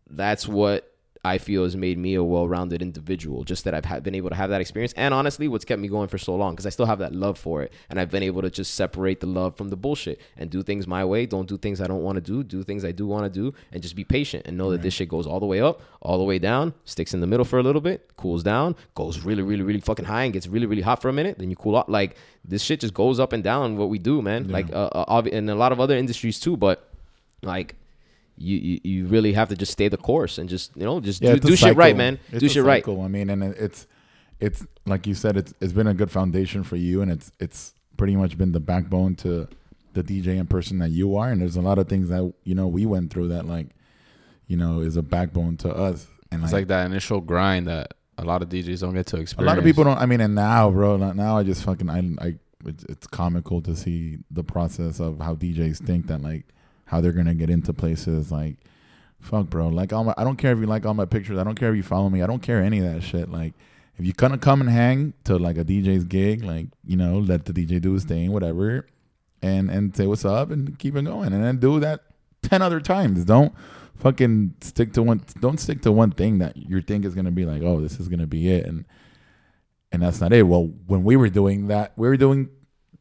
That's what I feel has made me a well-rounded individual. Just that I've had, been able to have that experience, and honestly, what's kept me going for so long because I still have that love for it, and I've been able to just separate the love from the bullshit and do things my way. Don't do things I don't want to do. Do things I do want to do, and just be patient and know that this shit goes all the way up, all the way down, sticks in the middle for a little bit, cools down, goes really, really, really fucking high, and gets really, really hot for a minute. Then you cool off. Like this shit just goes up and down. What we do, man. Like uh, uh, and a lot of other industries too, but like you, you you really have to just stay the course and just you know just do, do shit right, man.
It's
do
a
shit right.
I mean, and it's it's like you said, it's it's been a good foundation for you, and it's it's pretty much been the backbone to the DJ and person that you are. And there's a lot of things that you know we went through that like, you know, is a backbone to us. And
It's like that initial grind that a lot of DJs don't get to experience.
a lot of people don't. I mean, and now, bro, now I just fucking I I. It's, it's comical to see the process of how DJs think that like how they're gonna get into places like, fuck, bro. Like all my, I don't care if you like all my pictures. I don't care if you follow me. I don't care any of that shit. Like if you gonna come and hang to like a DJ's gig, like you know, let the DJ do his thing, whatever, and and say what's up and keep it going, and then do that ten other times. Don't fucking stick to one. Don't stick to one thing that you think is gonna be like, oh, this is gonna be it, and and that's not it. Well, when we were doing that, we were doing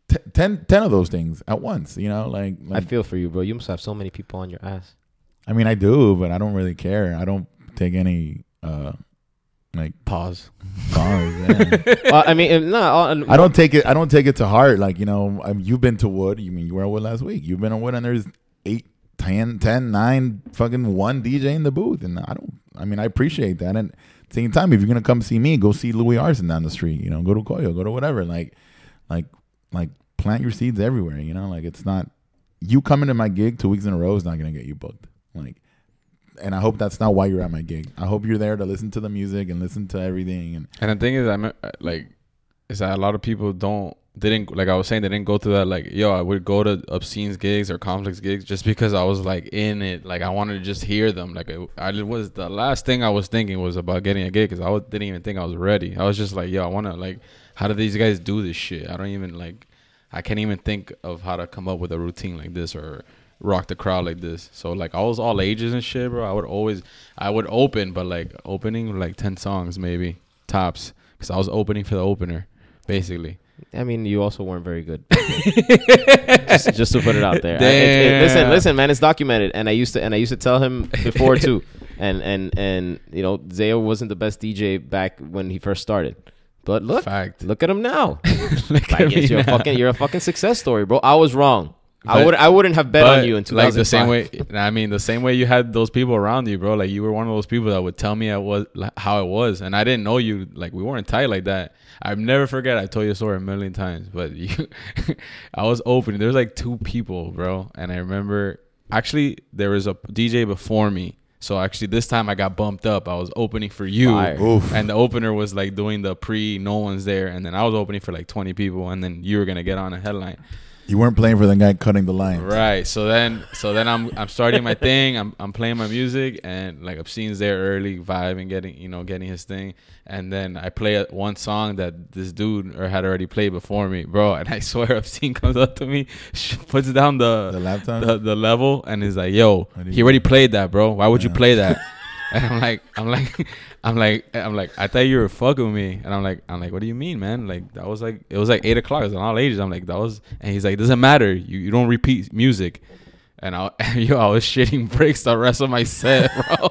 t- 10, 10 of those things at once. You know, like,
I feel for you, bro. You must have so many people on your ass.
I mean, I do, but I don't really care. I don't take any uh like
pause.
pause. yeah.
well, I mean, no, uh,
I don't take it. I don't take it to heart. Like you know, I you've been to Wood. You mean you were at Wood last week? You've been on Wood, and there's eight, ten, ten, nine, fucking one DJ in the booth, and I don't. I mean, I appreciate that. And at the same time, if you're gonna come see me, go see Louis Arson down the street. You know, go to Coyo, go to whatever. Like, like, like, plant your seeds everywhere. You know, like it's not you coming to my gig two weeks in a row is not gonna get you booked. Like. And I hope that's not why you're at my gig. I hope you're there to listen to the music and listen to everything. And
And the thing is, I'm uh, like, is that a lot of people don't they didn't like I was saying they didn't go through that like yo I would go to obscenes gigs or conflicts gigs just because I was like in it like I wanted to just hear them like it, I was the last thing I was thinking was about getting a gig because I was, didn't even think I was ready I was just like yo I want to like how do these guys do this shit? I don't even like I can't even think of how to come up with a routine like this or rock the crowd like this. So like I was all ages and shit bro. I would always I would open but like opening like 10 songs maybe tops because I was opening for the opener basically.
I mean, you also weren't very good. just, just to put it out there. I- it- it- listen, listen, man, it's documented, and I used to, and I used to tell him before too, and and and you know, Zayo wasn't the best DJ back when he first started, but look,
Fact.
look at him now.
Look
I
at
guess
me
you're a fucking, you're a fucking success story, bro. I was wrong. I would, I wouldn't have bet on you in 2005.
like the same way i mean the same way you had those people around you bro like you were one of those people that would tell me I was like, how it was and i didn't know you like we weren't tight like that i've never forget i told you a story a million times but you i was open there's like two people bro and i remember actually there was a dj before me so actually this time i got bumped up. I was opening for you. And the opener was like doing the pre no one's there. And then i was opening for like 20 people. And then you were gonna get on a headline
you weren't playing for the guy cutting the line.
Right. So then, so then I'm I'm starting my thing. I'm I'm playing my music and like Obscene's there early, vibing, getting you know getting his thing, and then I play one song that this dude or had already played before me, bro. And I swear Obscene comes up to me, puts down the
The laptop.
the, the level, and is like, "Yo, he already played that, bro. Why would you play that?" And I'm like, I'm like, I'm like, I'm like, I thought you were fucking with me. And I'm like, I'm like, what do you mean, man? Like that was like, it was like eight o'clock. It was on all ages. I'm like, that was, and he's like, it doesn't matter. You you don't repeat music. And I, yo, I was shitting bricks the rest of my set, bro.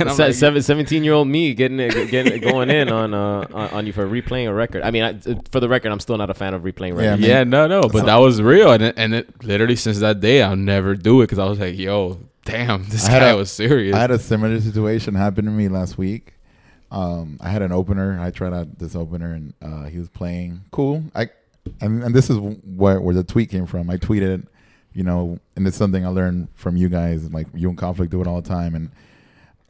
And I'm
Se-
like,
seven, 17 year old me getting it, getting it going in on uh on, on you for replaying a record. I mean, I, for the record, I'm still not a fan of replaying
Yeah,
records.
man.
yeah, no, no, but that was real, and it, and it literally since that day, I'll never do it because I was like, yo, damn, this
I
guy
a-
was serious.
I had a similar situation happen to me last week. Um, I had an opener. I tried out this opener, and uh, he was playing cool. I and, and this is where where the tweet came from. I tweeted, you know, and it's something I learned from you guys. Like you and Conflict do it all the time, and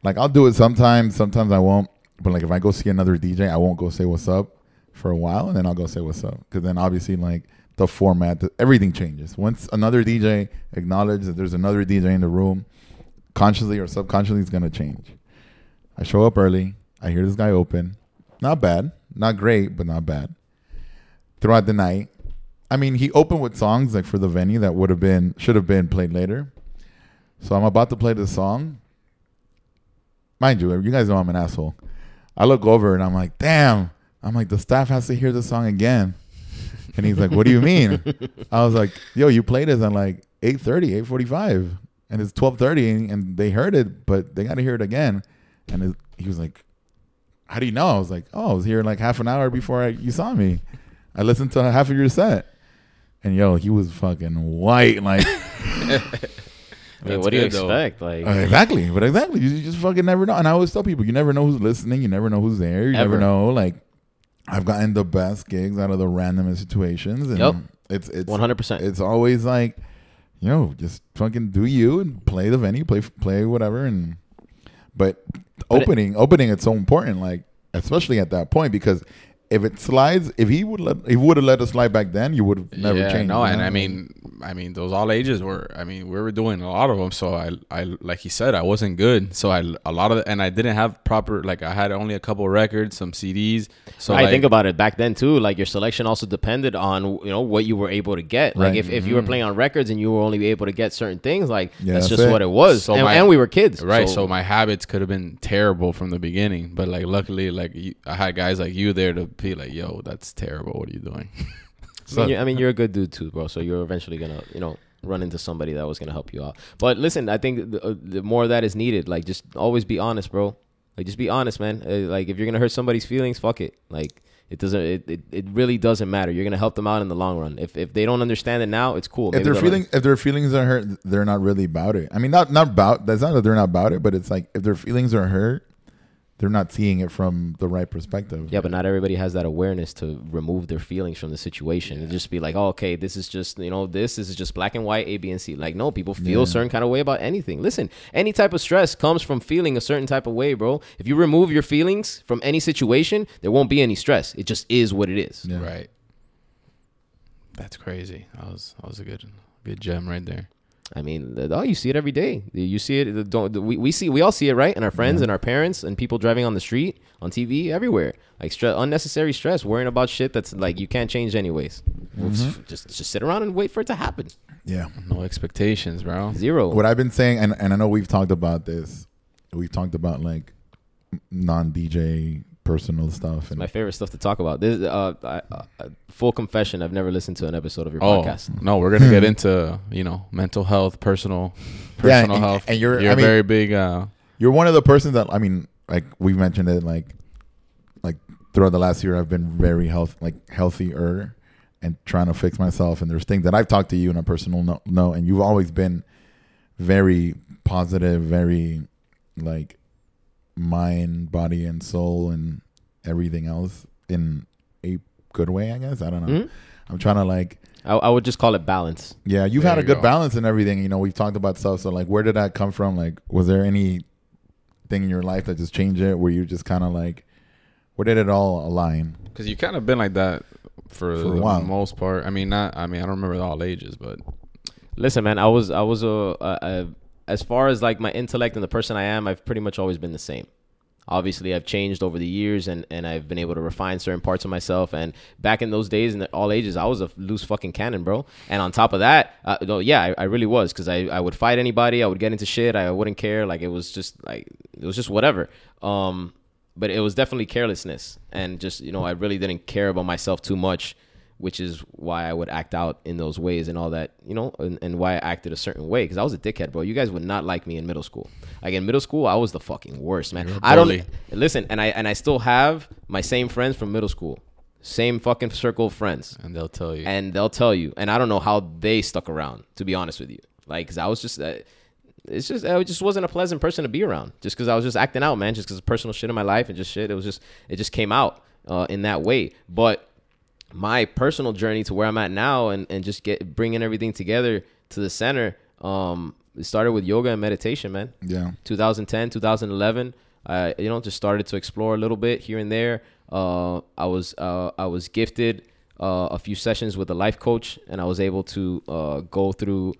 like I'll do it sometimes. Sometimes I won't. But like if I go see another DJ, I won't go say what's up for a while, and then I'll go say what's up. Because then obviously like the format, everything changes. Once another DJ acknowledges that there's another DJ in the room, consciously or subconsciously, it's gonna change. I show up early. I hear this guy open. Not bad, not great, but not bad. Throughout the night, I mean, he opened with songs like for the venue that would have been should have been played later. So I'm about to play the song. Mind you, you guys know I'm an asshole. I look over and I'm like, damn. I'm like, the staff has to hear the song again. And he's like, what do you mean? I was like, yo, you played this at like 8.30, 8.45. And it's 12.30 and they heard it, but they got to hear it again. And it, he was like, how do you know? I was like, oh, I was here like half an hour before I, you saw me. I listened to half of your set. And yo, he was fucking white. Like,
I mean, what do you
good, though.
expect? Like,
Uh, exactly, but exactly, you, you just fucking never know. And I always tell people, you never know who's listening. You never know who's there. You never know. Like, I've gotten the best gigs out of the randomest situations, and
Yep.
It's it's
100%.
It's always like, you know, just fucking do you and play the venue, play play whatever, and but
But it-
opening opening it's so important, like especially at that point because if it slides, if he would let, if he would have let us slide back then, you would have never
yeah,
changed.
No, and? I mean, I mean, those all ages were. I mean, we were doing a lot of them. So I, I, like he said, I wasn't good. So I, a lot of, and I didn't have proper. Like I had only a couple records, some CDs. So
I
like,
think about it back then too. Like your selection also depended on you know what you were able to get. Like
Right.
if, if you were playing on records and you were only able to get certain things, like
Yeah,
that's
that's
just
it.
what it was.
So
and,
my-
and we were kids,
right. So, my habits could have been terrible from the beginning, but like luckily, like you, I had guys like you there to be like, "Yo, that's terrible. What are you doing?"
I mean, you- I mean, you're a good dude too, bro. So you're eventually gonna, you know, run into somebody that was gonna help you out. But listen, I think the, uh, the more of that is needed. Like, just always be honest, bro. Like, just be honest, man. Uh, like, if you're gonna hurt somebody's feelings, fuck it. Like, it doesn't. It, it, it really doesn't matter. You're gonna help them out in the long run. If if they don't understand it now, it's cool.
if their
learn.
feelings if their feelings are hurt, they're not really about it. I mean, not not about. That's not that they're not about it, but it's like if their feelings are hurt, they're not seeing it from the right perspective.
Yeah, but not everybody has that awareness to remove their feelings from the situation and just be like, oh, okay, this is just, you know, this, this is just black and white, A, B, and C. Like, no, people feel a certain kind of way about anything. Listen, any type of stress comes from feeling a certain type of way, bro. If you remove your feelings from any situation, there won't be any stress. It just is what it is.
Yeah.
Right. That's crazy. That was that was a good good gem right there.
I mean, oh, you see it every day. You see it. Don't we, we see we all see it, right? And our friends and our parents and people driving on the street, on TV, everywhere. Like stress, unnecessary stress, worrying about shit that's like you can't change anyways. Well, mm-hmm. Just just sit around and wait for it to happen.
Yeah.
No expectations, bro.
Zero.
What I've been saying, and, and I know we've talked about this. We've talked about like non DJ personal stuff, and
my favorite stuff to talk about. This, uh, I, uh, full confession: I've never listened to an episode of your
Oh
podcast.
no, we're gonna get into you know mental health, personal, personal
and-
health.
and you're-
you're
I mean-
very big. Uh,
you're one of the persons that I mean, like we've mentioned it, like like throughout the last year, I've been very health, like healthier, and trying to fix myself. And there's things that I've talked to you in a personal no, no and you've always been very positive, very like mind, body, and soul, and everything else in a good way. I guess I don't know.
Mhm.
I'm trying to like
I, I would just call it balance.
Yeah, you've
There
had a
you
good
go.
balance and everything. You know, we've talked about stuff. So, like, where did that come from? Like, was there any thing in your life that just changed it? Where you just kind of like, where did it all align?
Cause you kind of been like that for,
For
the
while.
most part. I mean, not. I mean, I don't remember all ages, but
Listen, man, I was I was a, a, a as far as like my intellect and the person I am, I've pretty much always been the same. Obviously, I've changed over the years, and, and I've been able to refine certain parts of myself. And back in those days, in all ages, I was a loose fucking cannon, bro. And on top of that, uh, no, yeah, I, I really was because I, I would fight anybody, I would get into shit, I wouldn't care. Like it was just like it was just whatever. Um, but it was definitely carelessness, and just you know, I really didn't care about myself too much which is why I would act out in those ways and all that, you know, and, and why I acted a certain way because I was a dickhead, bro. You guys would not like me in middle school. Like in middle school, I was the fucking worst, man. I don't listen, and I and I still have my same friends from middle school, same fucking circle of friends,
and they'll tell you.
and they'll tell you, and I don't know how they stuck around. To be honest with you, like, cause I was just. Uh, it's just I just wasn't a pleasant person to be around. Just because I was just acting out, man. Just because of personal shit in my life and just shit. It was just it just came out uh, in that way. But my personal journey to where I'm at now and, and just get bringing everything together to the center. Um, it started with yoga and meditation, man.
Yeah,
2010, 2011. I you know just started to explore a little bit here and there. Uh, I was uh, I was gifted uh, a few sessions with a life coach, and I was able to uh, go through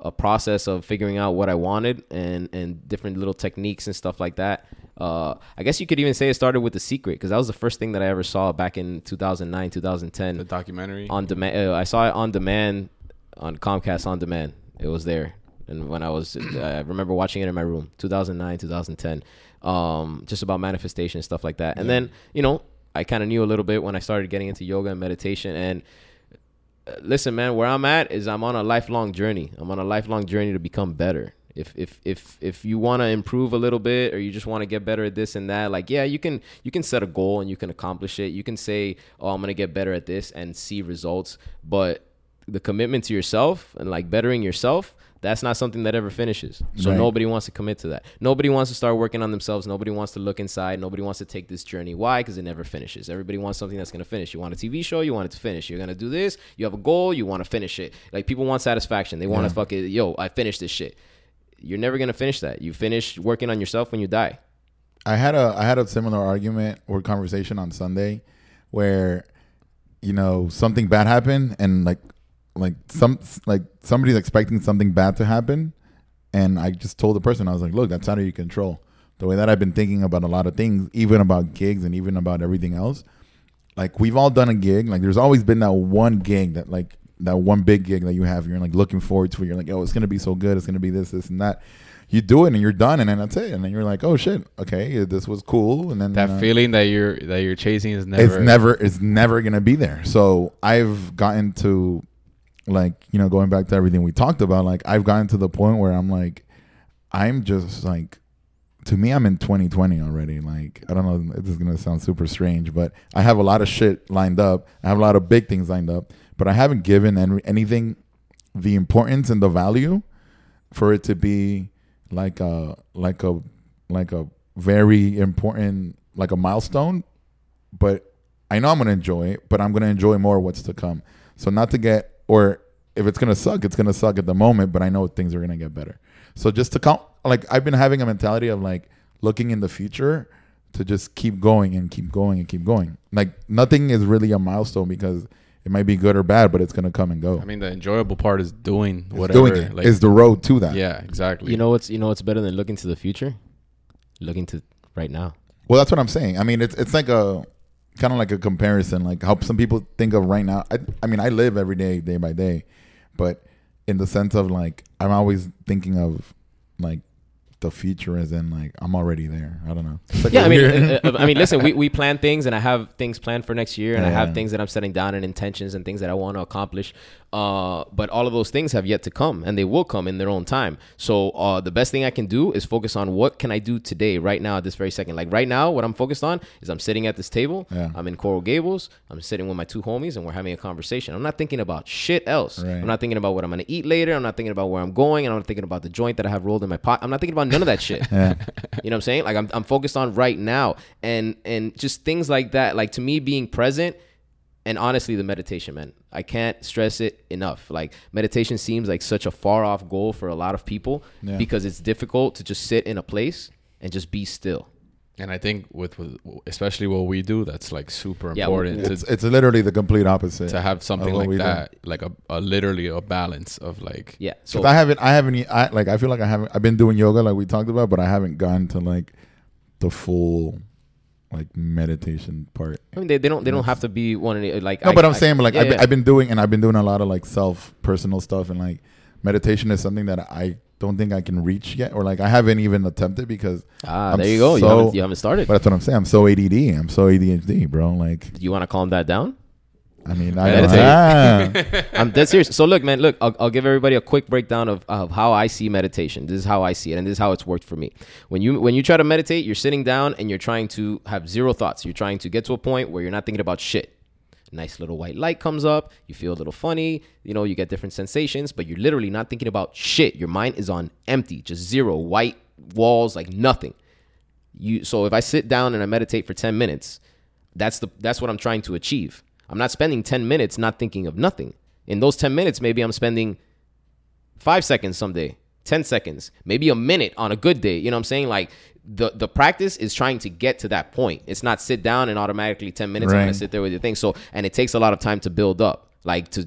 a process of figuring out what I wanted and and different little techniques and stuff like that. Uh, I guess you could even say it started with the secret because that was the first thing that I ever saw back in 2009, 2010
the documentary.
on demand. Uh, I saw it on demand on Comcast on demand. It was there, and when I was, I remember watching it in my room, 2009, 2010, um, just about manifestation and stuff like that. And then you know, I kind of knew a little bit when I started getting into yoga and meditation. And listen, man, where I'm at is I'm on a lifelong journey. I'm on a lifelong journey to become better. If if if if you want to improve a little bit or you just want to get better at this and that, like yeah, you can you can set a goal and you can accomplish it. You can say, "Oh, I'm going to get better at this" and see results, but the commitment to yourself and like bettering yourself, That's not something that ever finishes. So
Right.
nobody wants to commit to that. Nobody wants to start working on themselves. Nobody wants to look inside. Nobody wants to take this journey. Why? Because it never finishes. Everybody wants something that's going to finish. You want a TV show, you want it to finish. You're going to do this, you have a goal, you want to finish it. Like people want satisfaction. They want to
Yeah.
fuck it. Yo, I finished this shit. You're never going to finish that. You finish working on yourself when you die.
I had a I had a similar argument or conversation on Sunday where you know something bad happened and like like some like somebody's expecting something bad to happen and I just told the person I was like look that's out of your control. The way that I've been thinking about a lot of things even about gigs and even about everything else like we've all done a gig. Like there's always been that one gig that like that one big gig that you have. You're like looking forward to it. You're like oh it's gonna be so good. It's gonna be this this and that. You do it and you're done and then that's it. And then you're like oh shit. Okay this was cool. And then
That
uh,
feeling that you're that you're chasing is never.
it's never it's never gonna be there. So i've gotten to like you know going back to everything we talked about like i've gotten to the point where i'm like i'm just like to me i'm in 2020 already. Like i don't know this is gonna sound super strange but i have a lot of shit lined up. I have a lot of big things lined up but i haven't given any, anything the importance and the value for it to be like a like a like a very important like a milestone. But I know I'm gonna enjoy it, but I'm gonna enjoy more what's to come. So not to get or if it's gonna suck, it's gonna suck at the moment, but I know things are gonna get better. So just to count like I've been having a mentality of like looking in the future to just keep going and keep going and keep going. Like nothing is really a milestone because it might be good or bad, but it's gonna come and go.
I mean, the enjoyable part is doing
It's
whatever.
doing it
like,
is the road to that.
yeah, exactly.
You know what's you know what's better than looking to the future? Looking to right now.
Well, that's what I'm saying. I mean, it's it's like a kind of like a comparison, like how some people think of right now. I, I mean, I live every day, day by day, but in the sense of like, I'm always thinking of like the future as in like I'm already there. I don't know. Like
Yeah, I mean, uh, uh, I mean, listen, we, we plan things, and I have things planned for next year, and I have things that I'm setting down and intentions and things that I want to accomplish. Uh, but all of those things have yet to come, and they will come in their own time. So uh, the best thing I can do is focus on what can I do today, right now, at this very second. Like right now, what I'm focused on is I'm sitting at this table.
Yeah.
I'm in Coral Gables. I'm sitting with my two homies, and we're having a conversation. I'm not thinking about shit else.
Right.
I'm not thinking about what I'm gonna eat later. I'm not thinking about where I'm going, and I'm not thinking about the joint that I have rolled in my pot. I'm not thinking about none of that shit.
yeah.
You know what I'm saying? Like I'm, I'm focused on right now and and just things like that. Like to me being present and honestly the meditation, man. I can't stress it enough. Like meditation seems like such a far off goal for a lot of people
Yeah.
because it's difficult to just sit in a place and just be still.
and I think with, with especially what we do, that's like super
Yeah,
important
It's
to
it's literally the complete opposite.
to have something like
we do.
that, like a, a literally a balance of like
Yeah.
So
So
I haven't, I haven't, I like, I feel like I haven't. I've been doing yoga like we talked about, but I haven't gotten to like the full like meditation part.
I mean they, they don't they don't have to be one of like
No,
I-
but I'm
I-
saying, but like
yeah,
I've, been,
yeah.
I've been doing, and I've been doing a lot of like self personal stuff, and like meditation is something that I don't think I can reach yet, or like I haven't even attempted because.
Ah,
I'm
there you go. you,
so-
haven't, you haven't started.
But that's what I'm saying. I'm so ADD. I'm so ADHD, bro. Like,
Do you want to calm that down?
I mean, I
Meditate.
ah.
I'm dead serious. So look, man, look, I'll, I'll give everybody a quick breakdown of, of how I see meditation. This is how I see it, and this is how it's worked for me. When you when you try to meditate, you're sitting down and you're trying to have zero thoughts. You're trying to get to a point where you're not thinking about shit. Nice little white light comes up. You feel a little funny. You know, you get different sensations, but you're literally not thinking about shit. Your mind is on empty, just zero white walls, like nothing. You so if I sit down and I meditate for 10 minutes, that's the that's what I'm trying to achieve. I'm not spending 10 minutes not thinking of nothing. In those 10 minutes, maybe I'm spending 5 seconds someday, 10 seconds, maybe a minute on a good day. You know what I'm saying? Like the the practice is trying to get to that point. It's not sit down and automatically 10 minutes I'm going to sit there with your thing. So and it takes a lot of time to build up. Like to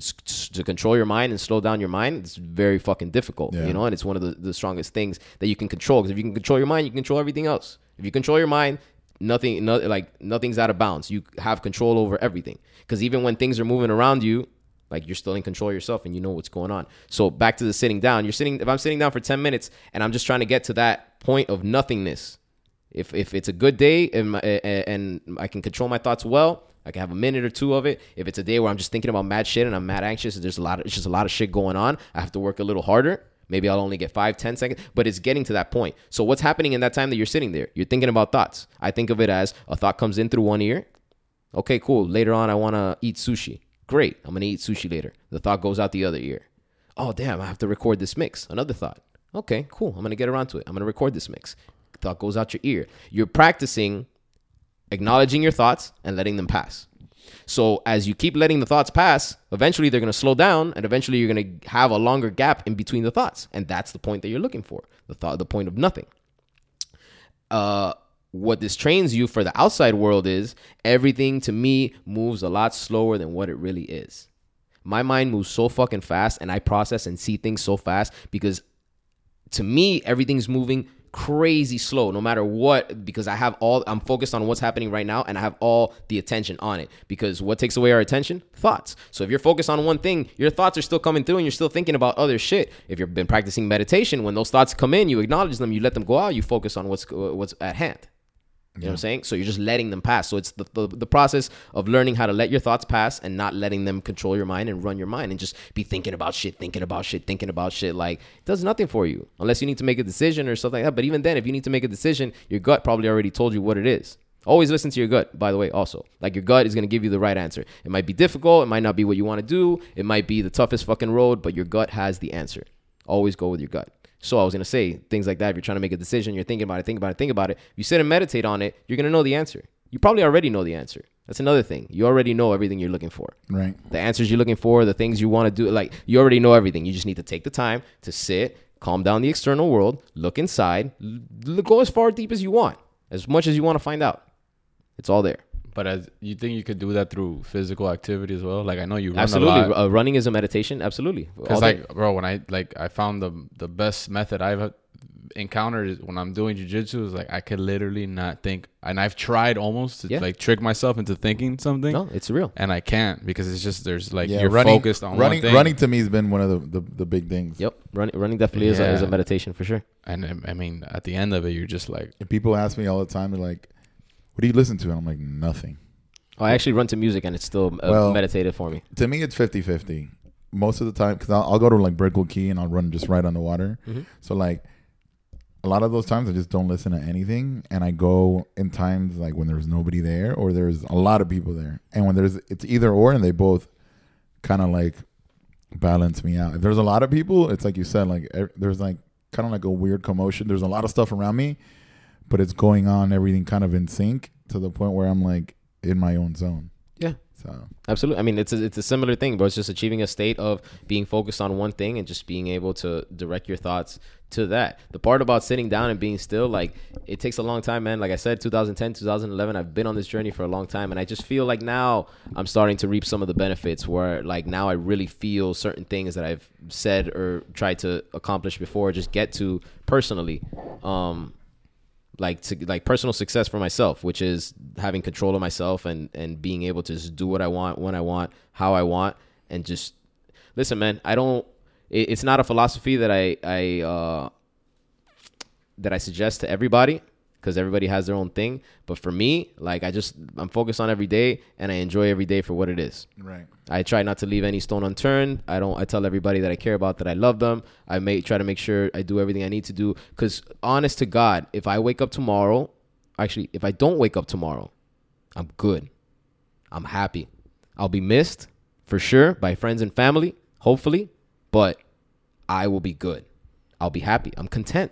to control your mind and slow down your mind, it's very fucking difficult,
Yeah.
you know. And it's one of the, the strongest things that you can control. Because if you can control your mind, you can control everything else. If you control your mind, nothing, no, like nothing's out of bounds. You have control over everything. Because even when things are moving around you, like you're still in control yourself and you know what's going on. So back to the sitting down. You're sitting. If I'm sitting down for ten minutes and I'm just trying to get to that point of nothingness, if if it's a good day and, my, and I can control my thoughts well, I can have a minute or two of it. If it's a day where I'm just thinking about mad shit and I'm mad anxious, there's a lot of it's just a lot of shit going on. I have to work a little harder. Maybe I'll only get five, ten seconds, but it's getting to that point. So what's happening in that time that you're sitting there? You're thinking about thoughts. I think of it as a thought comes in through one ear. Okay, cool. Later on, I want to eat sushi. Great. I'm going to eat sushi later. The thought goes out the other ear. oh damn, I have to record this mix. Another thought. Okay, cool. I'm gonna get around to it. I'm gonna record this mix. Thought goes out your ear. You're practicing acknowledging your thoughts and letting them pass. So as you keep letting the thoughts pass, eventually they're going to slow down and eventually you're going to have a longer gap in between the thoughts. And that's the point that you're looking for. The thought the point of nothing. Uh what this trains you for the outside world is everything to me moves a lot slower than what it really is. My mind moves so fucking fast and I process and see things so fast because to me everything's moving crazy slow no matter what because i have all i'm focused on what's happening right now and i have all the attention on it. Because what takes away our attention? Thoughts. So if you're focused on one thing your thoughts are still coming through and you're still thinking about other shit. If you've been practicing meditation when those thoughts come in you acknowledge them you let them go out you focus on what's what's at hand you know what I'm saying? So you're just letting them pass. So it's the, the, the process of learning how to let your thoughts pass and not letting them control your mind and run your mind and just be thinking about shit, thinking about shit, thinking about shit. Like it does nothing for you unless you need to make a decision or something like that. But even then, if you need to make a decision, your gut probably already told you what it is. Always listen to your gut, by the way, also. Like your gut is going to give you the right answer. It might be difficult. It might not be what you want to do. It might be the toughest fucking road, but your gut has the answer. Always go with your gut. So I was gonna say things like that. If you're trying to make a decision, you're thinking about it, think about it, think about it. If you sit and meditate on it, you're gonna know the answer. You probably already know the answer. That's another thing. You already know everything you're looking for.
Right.
The answers you're looking for, the things you want to do, like you already know everything. You just need to take the time to sit, calm down the external world, look inside, l- go as far deep as you want, as much as you want to find out. It's all there.
But as you think you could do that through physical activity as well? Like I know you run
Absolutely,
a lot.
uh, running is a meditation. Absolutely, All
Because
day.
like, bro, when I like, I found the the best method I've encountered is when I'm doing jujitsu is like I could literally not think, and I've tried almost to
Yeah.
like trick myself into thinking something,
no, it's real.
and I can't because it's just there's like
Yeah,
you're
running,
focused on
running.
one thing.
Running to me has been one of the, the, the big things.
Yep, running running definitely is, a, is a meditation for sure.
and I mean, at the end of it, you're just like,
And people ask me all the time, they're like, "What do you listen to?" And I'm like, "Nothing."
Oh, I actually run to music and it's still uh,
Well-
meditative for me.
To me, it's 50-50. Most of the time, because I'll, I'll go to like Brickell Key and I'll run just right on the water.
Mhm.
So like, a lot of those times I just don't listen to anything, and I go in times like when there's nobody there or there's a lot of people there, and when there's it's either or, and they both kind of like balance me out. If there's a lot of people, it's like you said, like there's like kind of like a weird commotion. There's a lot of stuff around me, but it's going on, everything kind of in sync to the point where I'm like in my own zone.
Yeah.
So
Absolutely. I mean, it's a, it's a similar thing, but It's just achieving a state of being focused on one thing and just being able to direct your thoughts to that. The part about sitting down and being still, like, it takes a long time, man. Like I said, 2010, 2011, I've been on this journey for a long time. And I just feel like now I'm starting to reap some of the benefits where, like, now I really feel certain things that I've said or tried to accomplish before, just get to personally. Um, like to like personal success for myself, which is having control of myself and and being able to just do what I want when I want, how I want, and just listen, man. I don't. It, it's not a philosophy that I I uh, that I suggest to everybody because everybody has their own thing. But for me, like I just I'm focused on every day and I enjoy every day for what it is.
right.
I try not to leave any stone unturned. I don't. I tell everybody that I care about that I love them. I may try to make sure I do everything I need to do. Cause honest to God, if I wake up tomorrow, actually, if I don't wake up tomorrow, I'm good. I'm happy. I'll be missed for sure by friends and family, hopefully, but I will be good. I'll be happy. I'm content.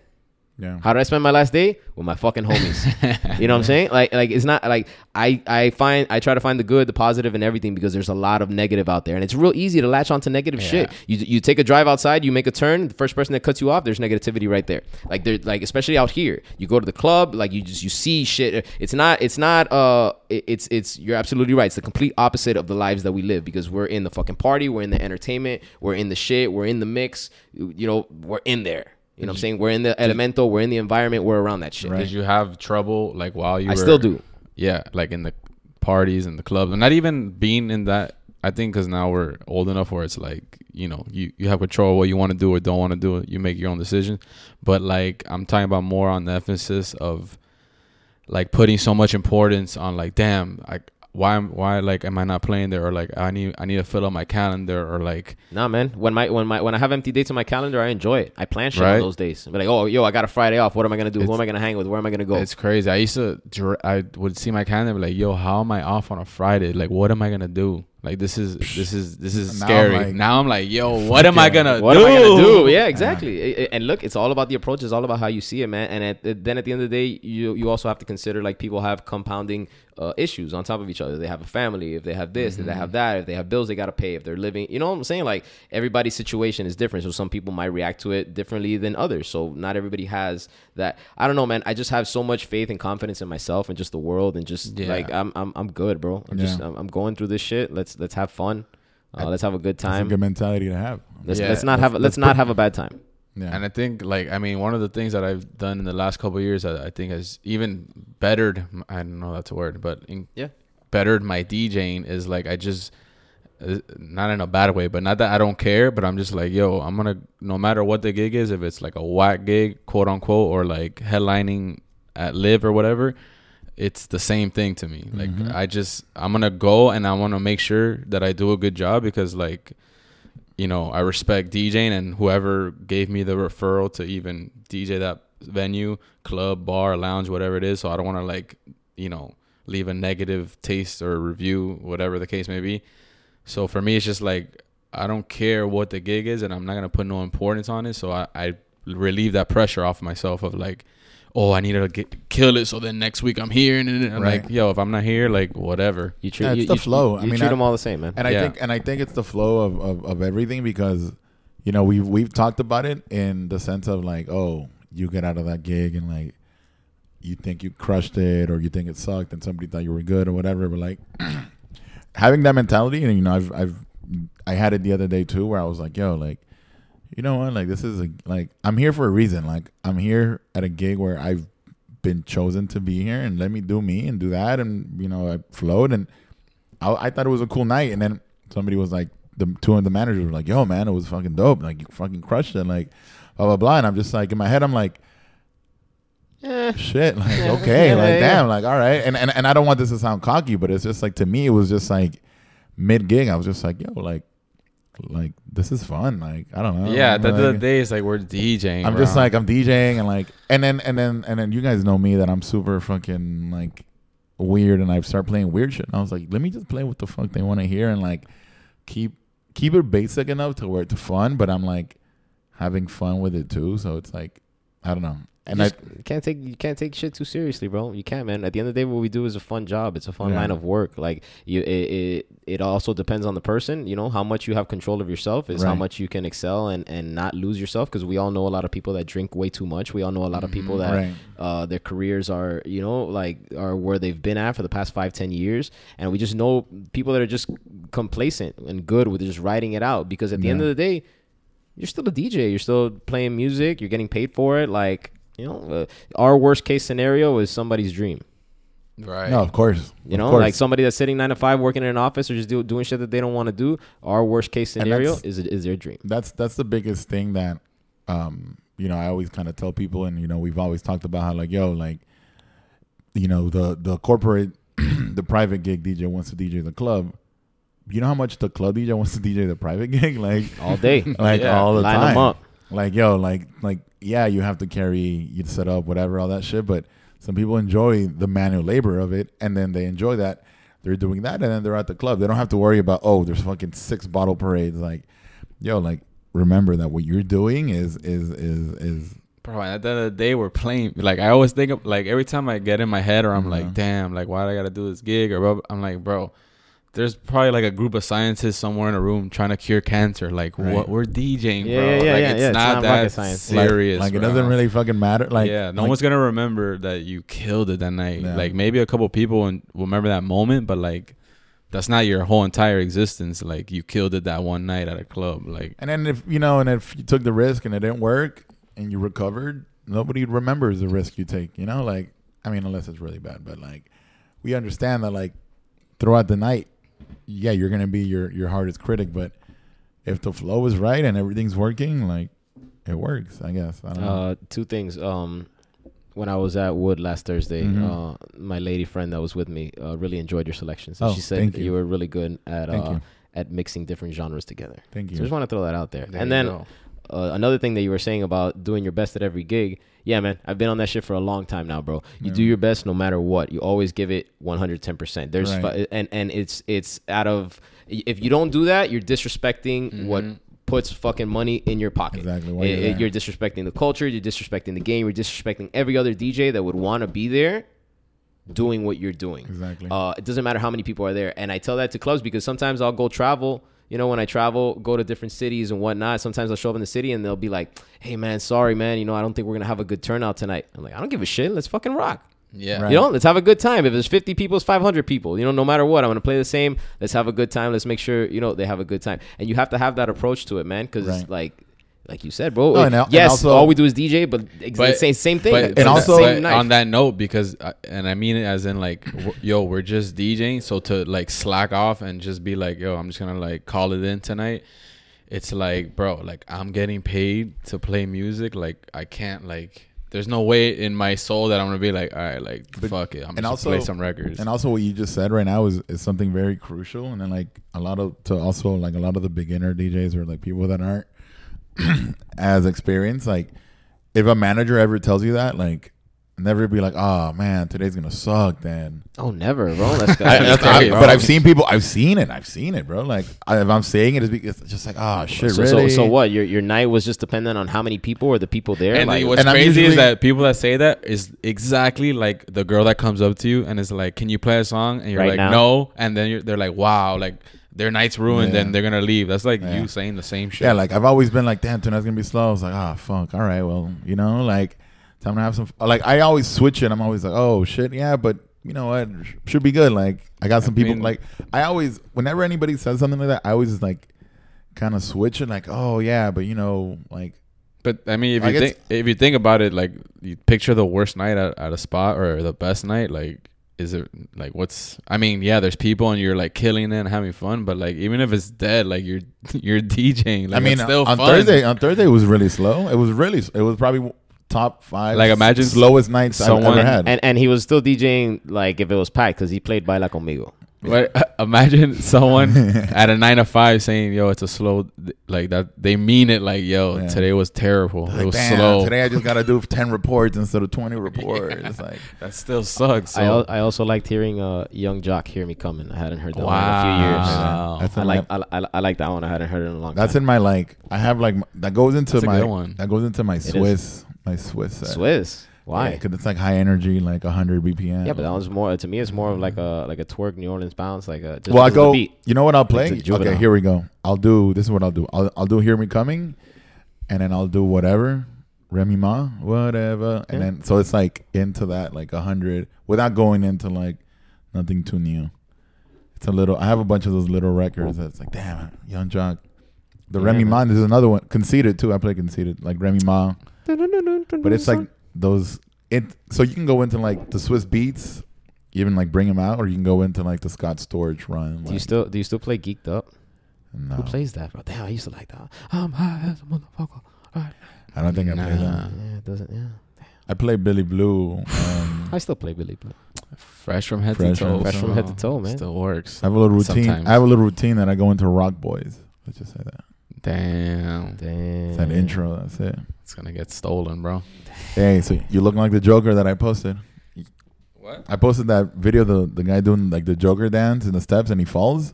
Yeah.
How did I spend my last day? With my fucking homies. you know what I'm saying? Like, like it's not like I, I find I try to find the good, the positive, and everything because there's a lot of negative out there, and it's real easy to latch onto negative shit. You, you take a drive outside, you make a turn, the first person that cuts you off, there's negativity right there. Like there, like especially out here, you go to the club, like you just you see shit. It's not, it's not, uh, it's it's you're absolutely right. It's the complete opposite of the lives that we live because we're in the fucking party, we're in the entertainment, we're in the shit, we're in the mix. You know, we're in there. You know what I'm saying? We're in the elemental, we're in the environment, we're around that shit.
did you have trouble like while you?
I
were,
still do.
Yeah, like in the parties and the clubs, and not even being in that. I think because now we're old enough where it's like you know you you have control of what you want to do or don't want to do. You make your own decision. But like I'm talking about more on the emphasis of like putting so much importance on like damn like why am why like am I not playing there or like I need I need to fill up my calendar or like
Nah, man. When my when my when I have empty dates on my calendar, I enjoy it. I plan shit
Right.
on those days. I'm like, oh, yo, I got a Friday off. What am I gonna do? Who am I gonna hang with? Where am I gonna go?
It's crazy. I used to, I would see my calendar and be like, yo, how am I off on a Friday? Like, what am I gonna do? Like this is this is this is
Now I'm
scary.
like,
now I'm like, yo, what am I gonna
what
do?
am I gonna do? Yeah, exactly. I- I- And look, it's all about the approach. It's all about how you see it, man. And at, then at the end of the day, you you also have to consider like people have compounding uh, issues on top of each other. They have a family. If they have this, if they have that, if they have bills they gotta pay, if they're living, you know what I'm saying? Like everybody's situation is different. So some people might react to it differently than others. So not everybody has that. I don't know, man. I just have so much faith and confidence in myself and just the world and just
Yeah.
like I'm I'm I'm good, bro. I'm just I'm, I'm going through this shit. Let's let's have fun. Uh, let's have a good
That's a
time.
good mentality to have.
Let's,
Yeah,
let's not have
let's-
let's
let's
not have a bad time.
Yeah.
And I think, like, I mean, one of the things that I've done in the last couple of years, I, I think has even bettered. I don't know that's a word, but in,
Yeah.
bettered my DJing is like I just, not in a bad way, but not that I don't care, but I'm just like, yo, I'm gonna no matter what the gig is, if it's like a whack gig, quote unquote, or like headlining at Live or whatever, it's the same thing to me. Like
Mhm.
I just I'm gonna go and I want to make sure that I do a good job because like you know I respect DJing and whoever gave me the referral to even DJ that venue, club, bar, lounge, whatever it is. So I don't want to like you know leave a negative taste or review, whatever the case may be. So for me, it's just like I don't care what the gig is, and I'm not gonna put no importance on it. So I, I relieve that pressure off myself of like, oh, I need to get kill it. So then next week I'm here, and, and I'm
Right.
like, yo, if I'm not here, like whatever.
You treat
Yeah, it's
you,
the
you-
flow.
You,
I mean,
treat
I-
them all the same, man.
and I
Yeah.
think and I think it's the flow of, of, of everything because you know we've we've talked about it in the sense of like oh you get out of that gig and like you think you crushed it or you think it sucked and somebody thought you were good or whatever but like having that mentality and you know I've I've I had it the other day too where I was like yo like you know what like this is a like I'm here for a reason like I'm here at a gig where I've been chosen to be here and let me do me and do that and you know I flowed and I, I thought it was a cool night, and then somebody was like, the two of the managers were like, "Yo, man, it was fucking dope. Like you fucking crushed it. Like blah blah blah." And I'm just like in my head, I'm like,
Eh,
"Shit, like
Yeah.
okay,
Yeah,
like
yeah.
damn, like all right." And and and I don't want this to sound cocky, but it's just like to me, it was just like mid gig. I was just like, "Yo, like, like this is fun. Like I don't know."
yeah, at the end of the
Like,
day, it's like we're DJing.
I'm
bro.
just like I'm DJing and like and then and then and then you guys know me that I'm super fucking like weird and I start playing weird shit. And I was like, let me just play what the fuck they want to hear and like keep keep it basic enough to where it's fun, but I'm like having fun with it too. So it's like I don't know. And
you
I
can't take you can't take shit too seriously, bro. You can't, man. At the end of the day, what we do is a fun job. It's a fun
Yeah.
line of work. Like you, it, it it also depends on the person. You know how much you have control of yourself is how much you can excel and and not lose yourself. Because we all know a lot of people that drink way too much. We all know a lot of people that
right.
uh, their careers are you know like are where they've been at for the past five ten years and we just know people that are just complacent and good with just writing it out because at the end of the day you're still a dj you're still playing music you're getting paid for it like you know uh, our worst case scenario is somebody's dream
right.
No, of course.
you know
course.
like somebody that's sitting nine to five working in an office or just do, doing shit that they don't want to do our worst case scenario is is their dream
that's that's the biggest thing that um you know I always kind of tell people and you know we've always talked about how like yo like you know the the corporate the private gig DJ wants to DJ the club you know how much the club DJ wants to DJ the private gig like
all day
like
Yeah.
all the
line
time
them up
like yo like like yeah you have to carry you set up whatever all that shit but some people enjoy the manual labor of it and then they enjoy that they're doing that and then they're at the club they don't have to worry about oh there's fucking six bottle parades like yo like remember that what you're doing is is is is
Bro, at the end of the day, we're playing. Like I always think of like every time I get in my head, or I'm
Mhm.
like, damn, like why do I gotta do this gig? Or I'm like, bro, there's probably like a group of scientists somewhere in a room trying to cure cancer. Like
Right.
what we're DJing,
Yeah,
bro.
yeah, yeah,
like
yeah,
it's
yeah. It's
not
not
that
science.
serious.
like, it
bro.
doesn't really fucking matter like
yeah, no
like,
one's gonna remember that you killed it that night.
Yeah.
Like maybe a couple people and will remember that moment, but like that's not your whole entire existence. Like you killed it that one night at a club. Like
and then if you know and if you took the risk and it didn't work and you recovered nobody remembers the risk you take you know like i mean unless it's really bad but like we understand that like throughout the night yeah you're gonna be your your hardest critic but if the flow is right and everything's working like it works i guess i don't know
Uh, two things. Um, when I was at Wood last Thursday,
Mhm.
uh, my lady friend that was with me uh, really enjoyed your selections. And
Oh,
she said
thank
you.
you.
were really good at uh, at mixing different genres together.
thank
So
you
I just want to throw that out there.
there
and then
go.
Uh, another thing that you were saying about doing your best at every gig. Yeah, man, I've been on that shit for a long time now, bro. You do your best no matter what. You always give it 110%. There's
Right.
fu- and and it's it's out of if you don't do that, you're disrespecting what puts fucking money in your pocket.
Exactly,
It-
you're
it- you're disrespecting the culture, you're disrespecting the game, you're disrespecting every other DJ that would want to be there doing what you're doing.
Exactly.
Uh, it doesn't matter how many people are there. And I tell that to clubs because sometimes I'll go travel. You know, when I travel, go to different cities and whatnot, sometimes I'll show up in the city and they'll be like, hey, man, sorry, man. You know, I don't think we're going to have a good turnout tonight. I'm like, I don't give a shit. Let's fucking rock.
Yeah.
Right.
You know, let's have a good time. If there's 50 people, it's 500 people. You know, no matter what, I'm going to play the same. Let's have a good time. Let's make sure, you know, they have a good time. And you have to have that approach to it, man, because
Right.
like, like you said, bro.
No, and al- and
yes,
also-
all we do is DJ, but, ex-
But-
same same thing.
But,
It's
but
and also-
same
but on that note, because uh, and I mean it as in like, yo, we're just DJing, so to like slack off and just be like, yo, I'm just gonna like call it in tonight. It's like, bro, like I'm getting paid to play music. Like I can't like. There's no way in my soul that I'm gonna be like, all right, like fuck it, I'm
and
just
also-
gonna play some records.
And also, what you just said right now is, is something very crucial. And then, like a lot of to also like a lot of the beginner DJs or like people that aren't as experience, Like, if a manager ever tells you that, like, never be like, "Oh man, today's gonna suck." Then,
oh, never, bro. That's,
I,
that's
I- but I've seen people. I've seen it. I've seen it, bro. Like, I, if I'm saying it, it's be- it's just like, "Oh shit,
so,
really?"
so, so what? Your your night was just dependent on how many people or the people there.
And
like,
what's
And
crazy
usually-
is that people that say that is exactly like the girl that comes up to you and is like, "Can you play a song?" And you're
Right
like,
now?
"No," and then you're, they're like, "Wow!" Like their night's ruined,
Yeah.
then they're gonna leave. That's like
Yeah.
you saying the same shit.
Yeah, like I've always been like, damn, tonight's gonna be slow. I was like, ah, fuck. All right, well, you know, like time to have some. Like I always switch it. I'm always like, oh shit, yeah, but you know what, should be good. Like I got some people.
mean-
like I always, whenever anybody says something like that, I always just like kind of switch it. Like, oh yeah, but you know, like
But I mean, if
Like,
you think if you think about it, like you picture the worst night at, at a spot or the best night, like is it like what's? I mean, yeah, there's people and you're like killing it and having fun, but like even if it's dead, like you're you're DJing. Like,
I mean,
still
on
fun.
Thursday, on Thursday it was really slow. It was really, it was probably top five.
Like, imagine
slowest nights I've ever had.
and and he was still DJing like if it was packed because he played by Baila Conmigo.
What, imagine someone at a nine to five saying, "Yo, it's a slow," like that. They mean it. Like, "Yo,
Yeah.
today was terrible.
Like,
it was
damn,
slow."
Today I just got to do ten reports instead of twenty reports. It's like.
that still sucks.
I, al- I also liked hearing uh, Yung Joc "Hear Me Coming." I hadn't heard that one in a few years.
Wow.
That's
I like
my,
I, I, I like that one. I hadn't heard it in a long time.
that's
time.
in my like. I have like that goes into
That's
my
one.
that goes into my
is.
Swizz my Swizz set.
Swizz. Why?
Because it's like high energy, like hundred BPM.
Yeah, but that was more to me. It's more of like a like a twerk New Orleans bounce, like a just
well, I go.
beat.
You know what I'll play?
It's a juvenile.
Okay, here we go. I'll do. This is what I'll do. I'll I'll do "Hear Me Coming," and then I'll do whatever Remy Ma, whatever, and
Yeah.
then so it's like into that like hundred without going into like nothing too new. It's a little. I have a bunch of those little records that's like, damn, Young Jock. The
Yeah,
Remy Ma. is another one. Conceited too. I play Conceited like Remy Ma, but it's like those. It so you can go into like the Swizz Beatz, even like bring them out, or you can go into like the Scott Storch run.
Do you still do you still play Geeked Up?
no,
Who plays that, bro? Damn, I used to like that. I'm high as a motherfucker. Alright.
I don't think I play that.
Yeah, it doesn't. Yeah,
I play Billy Blue. Um,
I still play Billy Blue.
fresh from head
Fresh
to toe.
Fresh from head to toe, man.
Still works.
I have a little routine.
Sometimes.
I have a little routine that I go into Rock Boys. Let's just say that.
Damn,
Damn.
It's that intro. That's it.
it's gonna get stolen, bro.
Hey, so you look like the Joker that I posted.
What?
I posted that video. The the guy doing like the Joker dance in the steps and he falls.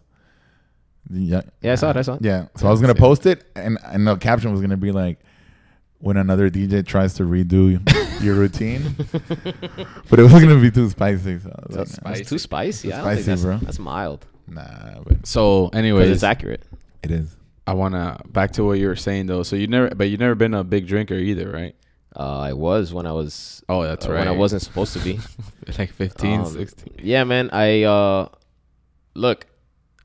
Yeah.
Yeah, I saw it. I saw it.
Yeah. So I was gonna
That's it.
post it, and and the caption was gonna be like, when another DJ tries to redo your routine, but it was gonna be too spicy. So I was
That's
It's too spicy. I don't
Spicy,
that's,
bro.
that's mild.
nah, but
So, anyways,
it's accurate.
it is.
I wanna back to what you were saying though. So you never, but you never been a big drinker either, right?
Uh, I was when I was.
Oh, that's
uh,
right.
When I wasn't supposed to be.
like 15,
Um,
16.
Yeah, man. I uh, look.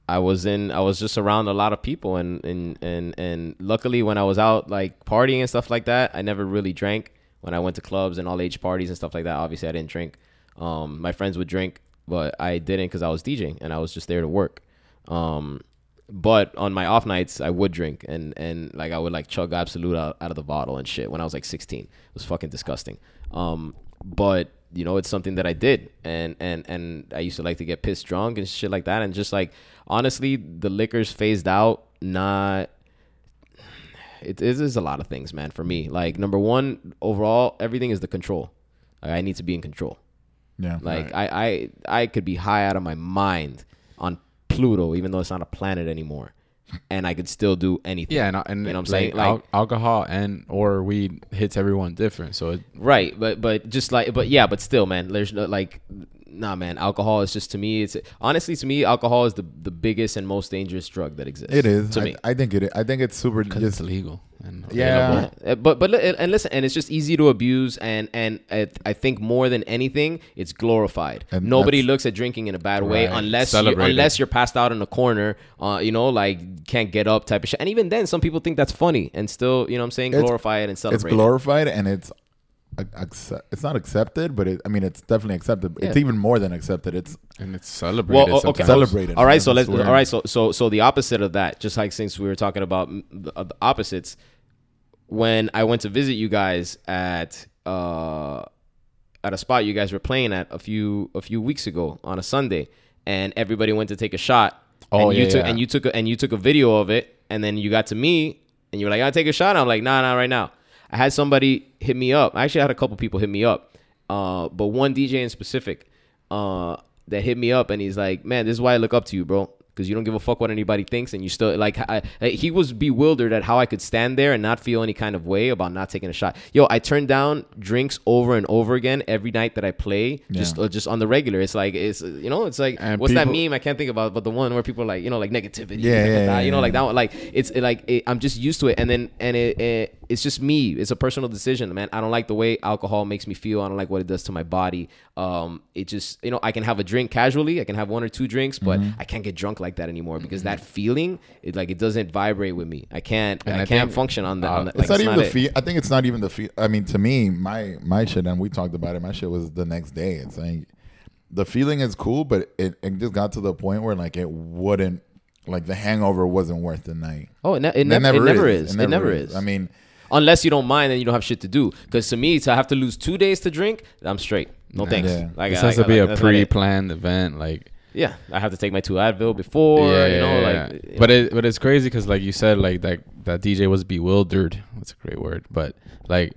I was in. I was just around a lot of people, and and and and luckily, when I was out like partying and stuff like that, I never really drank. When I went to clubs and all age parties and stuff like that, obviously I didn't drink. Um, my friends would drink, but I didn't because I was DJing and I was just there to work. Um, but on my off nights, I would drink and and like I would like chug Absolut out, out of the bottle and shit. When I was like 16, it was fucking disgusting. Um, but you know, it's something that I did, and and and I used to like to get pissed drunk and shit like that, and just like honestly, the liquors phased out. Not it, it is a lot of things, man. For me, like number one, overall, everything is the control. Like, I need to be in control.
Yeah.
Like I, I I could be high out of my mind on Pluto, even though it's not a planet anymore, and I could still do anything.
Yeah, and, uh, and
You know what I'm
like,
saying?
al-
Like-
alcohol and or weed hits everyone different. So it,
Right, but but just like but yeah, but still, man. There's no like, nah, man. Alcohol is just to me. It's honestly to me, alcohol is the the biggest and most dangerous drug that exists.
it is.
to
I,
me.
I think it. Is. I think it's super.
because
Just
it's illegal. And
Yeah.
available.
Uh, but but and listen, and it's just easy to abuse, and and I, I think more than anything, it's glorified.
And
Nobody looks at drinking in a bad way
Right.
unless you, unless you're passed out in a corner, uh, you know, like can't get up type of shit. And even then, some people think that's funny and still, you know, what I'm saying,
It's-
glorify it and
it's
celebrate. it.
glorified and it's. Ac- accept- It's not accepted, but it, I mean, it's definitely accepted. It's even more than accepted. It's
and it's celebrated.
Well, okay.
Celebrated.
All right, so let's.
the.
All right, so so so the opposite of that, just like since we were talking about the, uh, the opposites, when I went to visit you guys at uh at a spot you guys were playing at a few a few weeks ago on a Sunday, and everybody went to take a shot.
Oh,
and you
yeah,
took
yeah.
and you took a, and you took a video of it, and then you got to me, and you were like, "I take a shot." I'm like, "Nah, nah, right now." I had somebody hit me up. I actually had a couple people hit me up, uh, but one DJ in specific uh, that hit me up, and he's like, "Man, this is why I look up to you, bro." Because you don't give a fuck what anybody thinks, and you still like. I, I- he was bewildered at how I could stand there and not feel any kind of way about not taking a shot. Yo, I turn down drinks over and over again every night that I play, just
Yeah.
uh, just on the regular. It's like it's you know, it's like
And
what's that meme? I can't think about, but the one where people are like you know like negativity,
Yeah, yeah, yeah,
you know, like that one. Like it's like it, I'm just used to it, and then and it, it it's just me. It's a personal decision, man. I don't like the way alcohol makes me feel. I don't like what it does to my body. Um, it just you know I can have a drink casually. I can have one or two drinks, but
Mm-hmm.
I can't get drunk like that anymore because that feeling, it like it doesn't vibrate with me. I can't
And
I,
I
can't function on that.
uh,
on.
It's
like,
not even the
it.
feel. I think it's not even the feel. I mean, to me, my my shit, and we talked about it. My shit was the next day. It's like the feeling is cool, but it, it just got to the point where like it wouldn't, like the hangover wasn't worth the night.
Oh, it, ne- it, never, it never is. It never, is.
I mean,
unless you don't mind and you don't have shit to do. Because to me, to have to lose two days to drink, I'm straight. No thanks.
Yeah.
Like,
This
I-
has to be
like,
a
that's not it.
pre-planned event, like
Yeah, I have to take my two Advil before. you know, like. you
but
know.
it but it's crazy because like you said, like that that DJ was bewildered. That's a great word, but like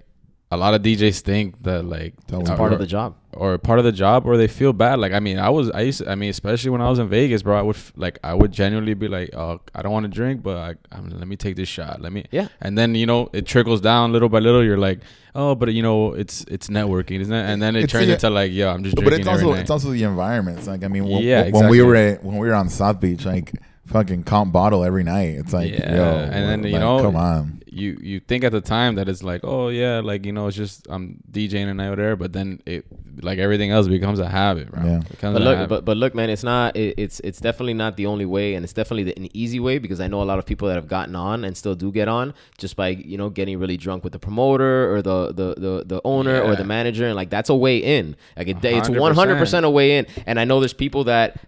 a lot of DJs think that like
it's
was uh,
part
or-
of the job.
or part of the job or they feel bad like i mean i was i used to, i mean especially when i was in vegas bro i would f- like i would genuinely be like oh i don't want to drink but I, I'm, let me take this shot let me
Yeah.
and then you know it trickles down little by little you're like oh but you know it's it's networking isn't it and then it
It's
turns
the-
into like yeah i'm just
but it's also it's also the environment. It's like I mean, when,
Yeah,
when we were at, when we were on South Beach, like fucking comp bottle every night. It's like
Yeah,
yo,
and then, you know,
come on.
you you think at the time that it's like oh yeah like you know it's just i'm DJing and night or there but then it like everything else becomes a habit bro
Yeah.
But look,
habit.
but, but look, man, it's not. It, it's it's definitely not the only way, and it's definitely the, an easy way because I know a lot of people that have gotten on and still do get on just by you know getting really drunk with the promoter or the the the, the owner or the manager, and like that's a way in. Like it, day it's
100%.
one hundred percent a way in. And I know there's people that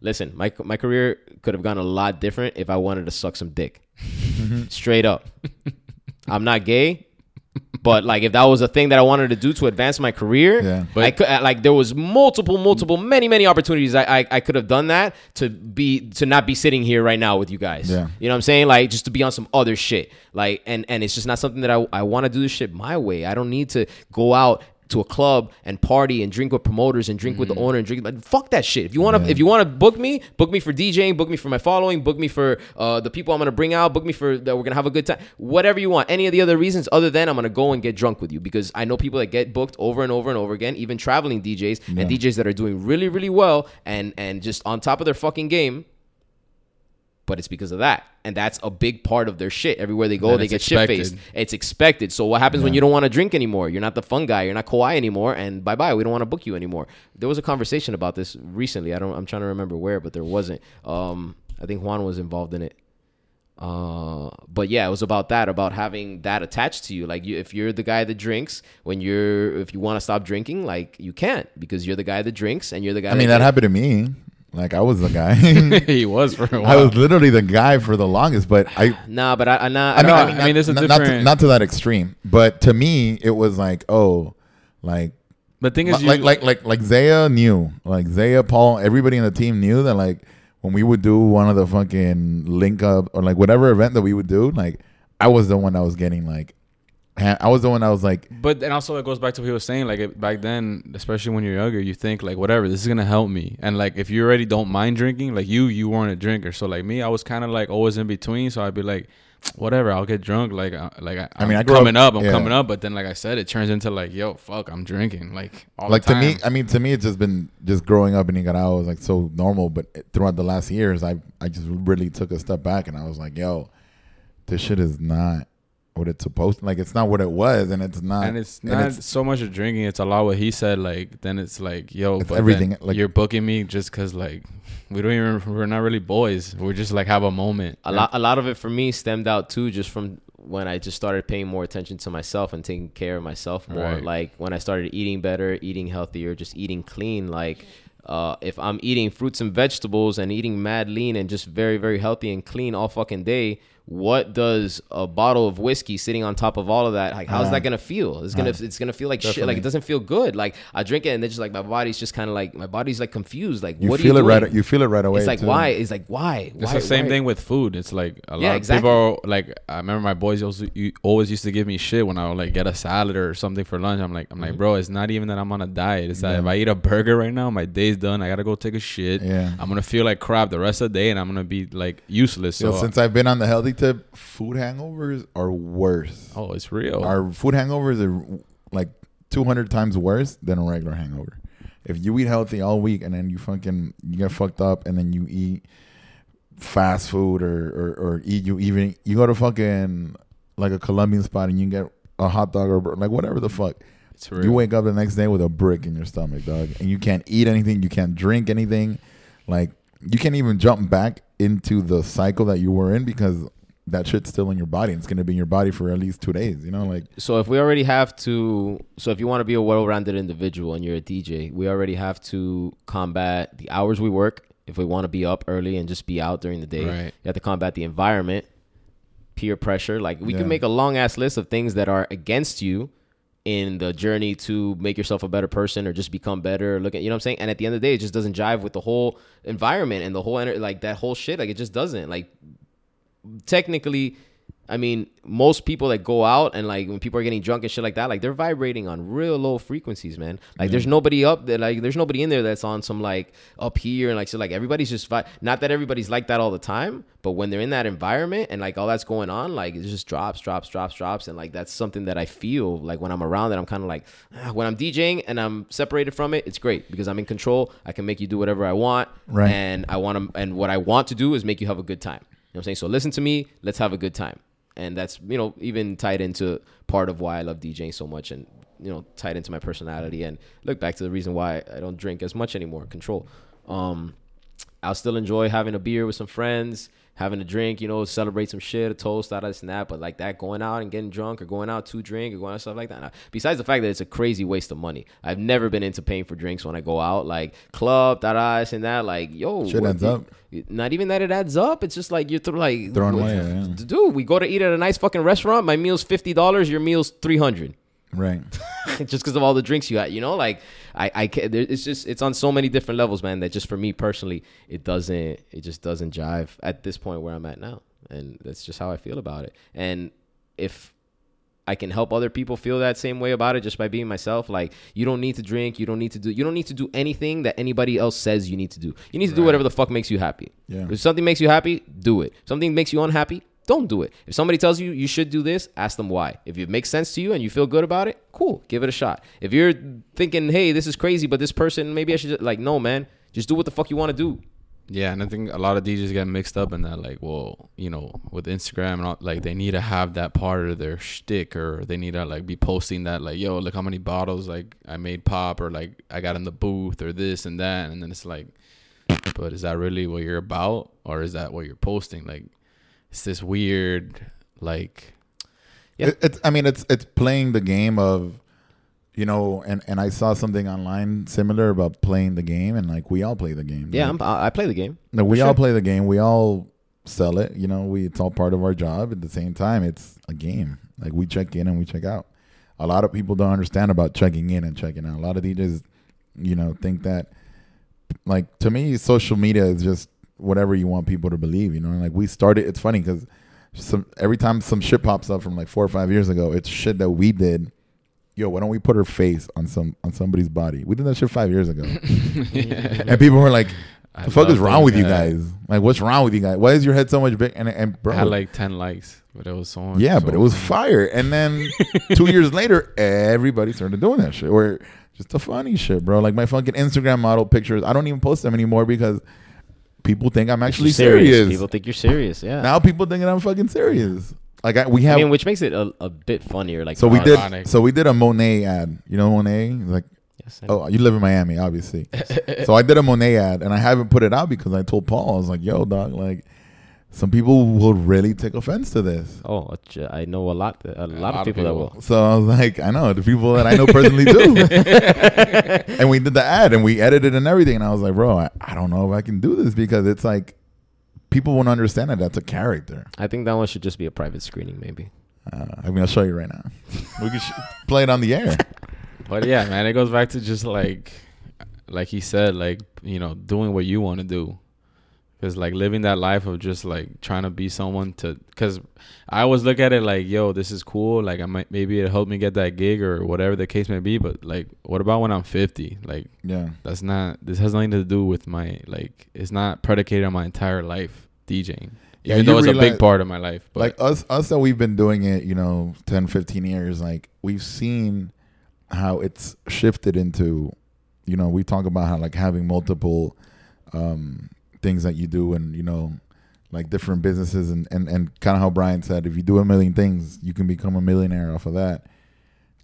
listen. My my career could have gone a lot different if I wanted to suck some dick, straight up. I'm not gay. But like, if that was a thing that I wanted to do to advance my career,
Yeah.
I could uh, like there was multiple, multiple, many, many opportunities I, I I could have done that to be to not be sitting here right now with you guys.
Yeah.
You know what I'm saying? Like just to be on some other shit. Like and and it's just not something that I I want to do this shit my way. I don't need to go out to a club and party and drink with promoters and drink with the owner and drink like fuck that shit. If you want to if you want to book me, book me for DJing, book me for my following, book me for uh, the people I'm gonna bring out, book me for that we're gonna have a good time. Whatever you want. Any of the other reasons other than I'm gonna go and get drunk with you because I know people that get booked over and over and over again, even traveling DJs and DJs that are doing really really well and and just on top of their fucking game. But it's because of that. And that's a big part of their shit. Everywhere they go,
And
they get shit faced. It's expected. So what happens when you don't want to drink anymore? You're not the fun guy. You're not Kawhi anymore. And bye bye. We don't want to book you anymore. There was a conversation about this recently. I don't. I'm trying to remember where, but there wasn't. Um, I think Juan was involved in it. Uh, but yeah, it was about that, about having that attached to you. Like, you, if you're the guy that drinks, when you're, if you want to stop drinking, like you can't because you're the guy that drinks and you're the guy.
I mean, that happened to me. Like I was the guy.
he was for a while I
was literally the guy for the longest, but I
Nah, but I, I not.
I,
I,
know,
I mean, I mean, there's a
not, not to,
different-
not to that extreme, but to me, it was like, oh, like,
the thing is you,
like, like, like, like Zaya knew, like Zaya, Paul, everybody in the team knew that, like, when we would do one of the fucking link up or like whatever event that we would do, like, I was the one that was getting like, I was the one that was like,
But and also it goes back to what he was saying. Like it, back then, especially when you're younger, you think like whatever, this is gonna help me. And like if you already don't mind drinking, like you, you weren't a drinker. So like me, I was kind of like always in between. So I'd be like, whatever, I'll get drunk. Like uh, like I,
I mean,
I'm
I grew
coming
up-
up, I'm
yeah.
coming up. But then like I said, it turns into like, yo, fuck, I'm drinking. Like all
like to me, I mean, to me, it's just been just growing up in Nicaragua was like so normal. But throughout the last years, I I just really took a step back and I was like, yo, this shit is not what it's supposed. To like it's not what it was, and it's not.
and it's not so much of drinking. It's a lot what he said. Like then it's like, yo,
It's
but
everything, like-
you're booking me just because like we don't even we're not really boys. We're just like have a moment.
a lot a lot of it for me stemmed out too just from when I just started paying more attention to myself and taking care of myself more.
Right.
Like when I started eating better, eating healthier, just eating clean. Like uh, if I'm eating fruits and vegetables and eating mad lean and just very very healthy and clean all fucking day, what does a bottle of whiskey sitting on top of all of that? Like how's
Uh,
that gonna feel? It's gonna
uh,
it's gonna feel like shit. Like it doesn't feel good. Like I drink it and it's just like my body's just kind of like my body's like confused. Like
you
what
feel
are
it
you
right. You feel it right away.
It's like
too.
why? It's like why?
It's
Why-
the same
why-
thing with food. It's like a lot
Yeah,
of
exactly.
people like I remember my boys also you always used to give me shit when I would like get a salad or something for lunch. I'm like I'm like, bro, it's not even that I'm on a diet. It's that
Yeah.
if I eat a burger right now, my day's done. I gotta go take a shit.
Yeah.
I'm gonna feel like crap the rest of the day, and I'm gonna be like useless. So
Yo, since I've been on the healthy tip, food hangovers are worse.
oh, it's real.
Our food hangovers are like 200 times worse than a regular hangover. If you eat healthy all week and then you fucking you get fucked up and then you eat fast food or or, or eat you even you go to fucking like a Colombian spot and you get a hot dog or like whatever the fuck.
it's real.
You wake up the next day with a brick in your stomach, dog, and you can't eat anything, you can't drink anything. Like you can't even jump back into the cycle that you were in because that shit's still in your body and it's gonna be in your body for at least two days. You know, like
so if we already have to so if you want to be a well-rounded individual and you're a dj we already have to combat the hours we work if we want to be up early and just be out during the day
Right.
you have to combat the environment peer pressure like we
Yeah.
can make a long ass list of things that are against you in the journey to make yourself a better person or just become better look at you know what i'm saying and at the end of the day it just doesn't jive with the whole environment and the whole ener- like that whole shit like it just doesn't like technically I mean, most people that go out and like when people are getting drunk and shit like that, like they're vibrating on real low frequencies, man. Like there's nobody up there, like there's nobody in there that's on some like up here and like so like everybody's just vi- not that everybody's like that all the time, but when they're in that environment and like all that's going on, like it just drops, drops, drops, drops, and like that's something that I feel like when I'm around it, I'm kind of like ah, when I'm DJing and I'm separated from it, it's great because I'm in control. I can make you do whatever I want,
Right.
And I want to, and what I want to do is make you have a good time. Know what I'm saying? So listen to me. Let's have a good time. And that's, you know, even tied into part of why I love DJing so much and, you know, tied into my personality and look back to the reason why I don't drink as much anymore. Control. Um, I'll still enjoy having a beer with some friends, having a drink, you know, celebrate some shit, a toast, that, this, and that. But like that, going out and getting drunk or going out to drink or going out stuff like that. Now, besides the fact that it's a crazy waste of money, I've never been into paying for drinks when I go out, like club, that, this, and that. Like, yo,
Shit
what
adds up.
Not even that it adds up. It's just like you're through like
Throwing away, yeah.
Dude, we go to eat at a nice fucking restaurant. My meal's fifty dollars. Your meal's three hundred.
Right.
just because of all the drinks you had. You know, like I, I can't. It's just it's on so many different levels, man. That just for me personally, it doesn't. It just doesn't jive at this point where I'm at now, and that's just how I feel about it. And if I can help other people feel that same way about it just by being myself. Like you don't need to drink, you don't need to do you don't need to do anything that anybody else says you need to do. You need to do whatever the fuck makes you happy.
Yeah.
If something makes you happy, do it. If something makes you unhappy, don't do it. If somebody tells you you should do this, ask them why. If it makes sense to you and you feel good about it, cool, give it a shot. If you're thinking, "Hey, this is crazy, but this person maybe I should just, like no, man, just do what the fuck you want to do."
Yeah, and I think a lot of DJs get mixed up in that. Like, well, you know, with Instagram and all, like they need to have that part of their shtick, or they need to like be posting that, like, yo, look how many bottles like I made pop, or like I got in the booth, or this and that, and then it's like, but is that really what you're about, or is that what you're posting? Like, it's this weird, like,
Yeah.
It, it's I mean it's it's playing the game of you know and and I saw something online similar about playing the game and like we all play the game.
Yeah,
Like,
I'm, I I play the game.
no, we
for
all play the game. We all sell it. You know, we it's all part of our job. At the same time, it's a game. Like we check in and we check out. A lot of people don't understand about checking in and checking out. A lot of DJs, you know, think that like to me, social media is just whatever you want people to believe. You know, and like we started. It's funny because some every time some shit pops up from like four or five years ago, it's shit that we did. Yo, why don't we put her face on some on somebody's body? We did that shit five years ago, and people were like,
I
"The fuck is wrong with you guys? Like, what's wrong with you guys? Why is your head so much big?" And and bro,
I had like ten likes, but it was so
yeah,
so
but it was fire. And then two years later, everybody started doing that shit. Or just the funny shit, bro. Like my fucking Instagram model pictures, I don't even post them anymore because people think I'm actually
You're
serious.
People think you're serious. Yeah.
now people thinking I'm fucking serious. Like I, we
I
have.
mean, which makes it a, a bit funnier. Like
so we did.
ironic.
So we did a Monet ad. You know Monet? Like
Yes,
oh, you live in Miami, obviously. so I did a Monet ad, and I haven't put it out because I told Paul I was like, "Yo, dog, like." Some people will really take offense to this.
Oh, I know a lot. A, lot,
lot
of
of
people, that will.
So I was like, I know the people that I know personally do. and we did the ad and we edited and everything. And I was like, bro, I, I don't know if I can do this because it's like people won't understand that that's a character.
I think that one should just be a private screening, maybe.
Uh, I mean, I'll show you right now. We can sh- play it on the air.
But yeah, man, it goes back to just like, like he said, like you know, doing what you want to do, because like living that life of just like trying to be someone to. Because I always look at it like, yo, this is cool. Like I might maybe it helped me get that gig or whatever the case may be. But like, what about when I'm 50? Like
Yeah.
that's not. This has nothing to do with my like. It's not predicated on my entire life DJing.
Yeah,
Even though it's a big part of my life. But
like us, us that we've been doing it, you know, 10, 15 years, like we've seen how it's shifted into, you know, we talk about how like having multiple um, things that you do and, you know, like different businesses and, and, and kind of how Brian said, if you do a million things, you can become a millionaire off of that.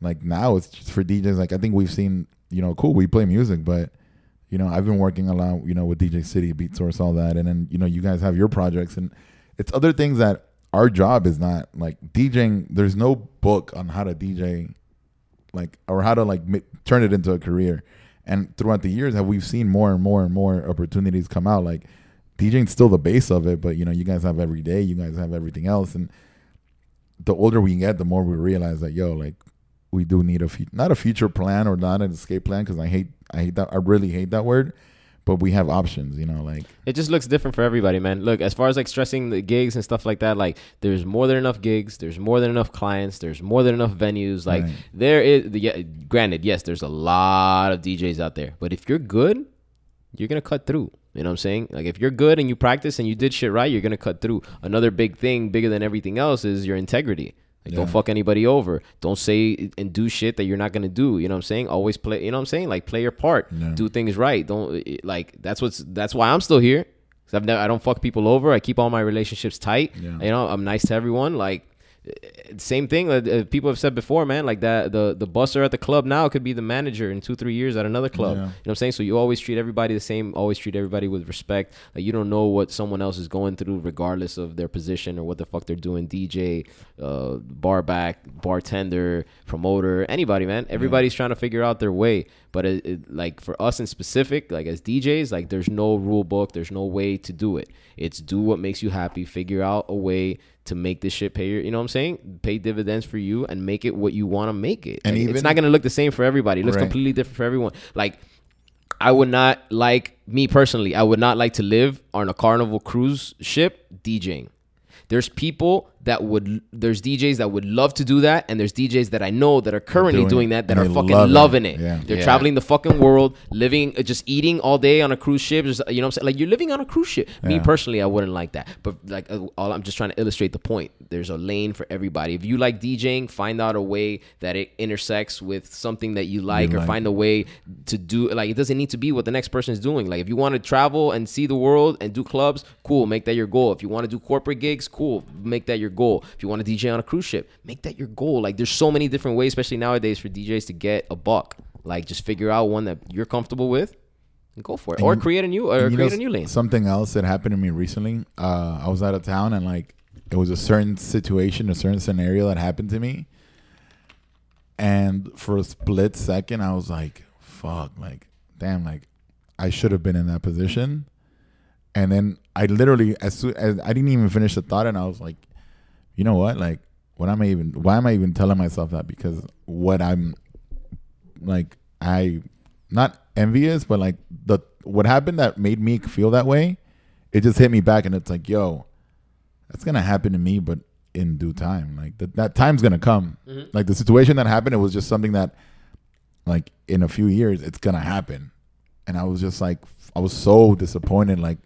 Like now it's just for DJs. Like I think we've seen, you know, cool, we play music, but you know, I've been working a lot, you know, with DJ City, Beatsource, all that. And then, you know, you guys have your projects and it's other things that our job is not like DJing. There's no book on how to DJ, like, or how to like ma- turn it into a career. And throughout the years, have we've seen more and more and more opportunities come out. Like, DJing's still the base of it, but you know, you guys have every day, you guys have everything else. And the older we get, the more we realize that, yo, like, we do need a fu- not a future plan or not an escape plan because I hate I hate that I really hate that word, but we have options. You know, like
It just looks different for everybody, man. Look, as far as like stressing the gigs and stuff like that, like there's more than enough gigs, there's more than enough clients, there's more than enough venues. Like
Right.
there is, the, yeah, granted, yes, there's a lot of DJs out there, but if you're good, you're gonna cut through. You know what I'm saying? Like if you're good and you practice and you did shit right, you're gonna cut through. Another big thing, bigger than everything else, is your integrity. Like don't fuck anybody over. Don't say and do shit that you're not gonna do. You know what I'm saying? Always play. You know what I'm saying? Like play your part.
Yeah.
Do things right. Don't like that's what's that's why I'm still here. 'Cause I've never, I don't fuck people over. I keep all my relationships tight.
Yeah.
You know, I'm nice to everyone. Like same thing. Uh, people have said before, man. Like that, the the busser at the club now could be the manager in two three years at another club.
Yeah.
You know what I'm saying? So you always treat everybody the same. Always treat everybody with respect. Like you don't know what someone else is going through, regardless of their position or what the fuck they're doing. DJ, uh, bar back, bartender, promoter, anybody, man. Everybody's trying to figure out their way. But it, it, like for us in specific, like as DJs, like there's no rule book. There's no way to do it. It's do what makes you happy. Figure out a way to make this shit pay your, you know what I'm saying? Pay dividends for you and make it what you want to make it.
And
Like,
even-
it's not gonna look the same for everybody. It looks
Right.
completely different for everyone. Like I would not like me personally. I would not like to live on a carnival cruise ship DJing. There's people that would. There's DJs that would love to do that, and there's DJs that I know that are currently
Doing
doing, that that are fucking
love
loving it.
Yeah.
They're
Yeah.
traveling the fucking world, living, uh, just eating all day on a cruise ship. Just, you know what I'm saying? Like you're living on a cruise ship. Me personally, I wouldn't like that. But like, uh, all I'm just trying to illustrate the point. There's a lane for everybody. If you like DJing, find out a way that it intersects with something that you like, or
like.
find a way to do. Like it doesn't need to be what the next person is doing. Like if you want to travel and see the world and do clubs, cool, make that your goal. If you want to do corporate gigs, cool, make that your goal. If you want to DJ on a cruise ship, make that your goal. Like there's so many different ways, especially nowadays, for DJs to get a buck. Like just figure out one that you're comfortable with and go for it,
And
or
you-
create a new or create
know,
a new lane.
Something else that happened to me recently. Uh, I was out of town and like it was a certain situation, a certain scenario that happened to me, and for a split second, I was like, "Fuck!" Like, damn! Like, I should have been in that position. And then I literally, as soon as I didn't even finish the thought, and I was like, "You know what? Like, what am I even? Why am I even telling myself that? Because what I'm like, I not envious, but like the what happened that made me feel that way, it just hit me back, and it's like, yo, that's gonna happen to me, but in due time. Like that, that time's gonna come.
Mhm.
Like the situation that happened, it was just something that, like in a few years, it's gonna happen. And I was just like, I was so disappointed, like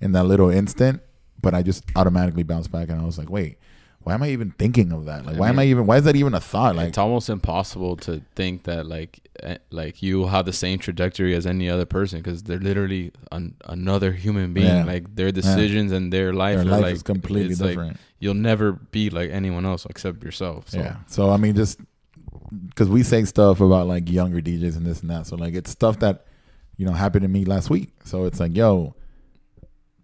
in that little instant. But I just automatically bounced back, and I was like, wait, why am I even thinking of that? Like,
I
why am I even? Why is that even a thought? Like,
it's almost impossible to think that like eh, like you have the same trajectory as any other person because they're literally an, another human being.
Yeah.
Like their decisions and their life,
their
are
life
like
is completely
it's like
different.
you'll never be like anyone else except yourself. So
Yeah. So I mean, just because we say stuff about like younger DJs and this and that, so like it's stuff that you know happened to me last week. So it's like, yo,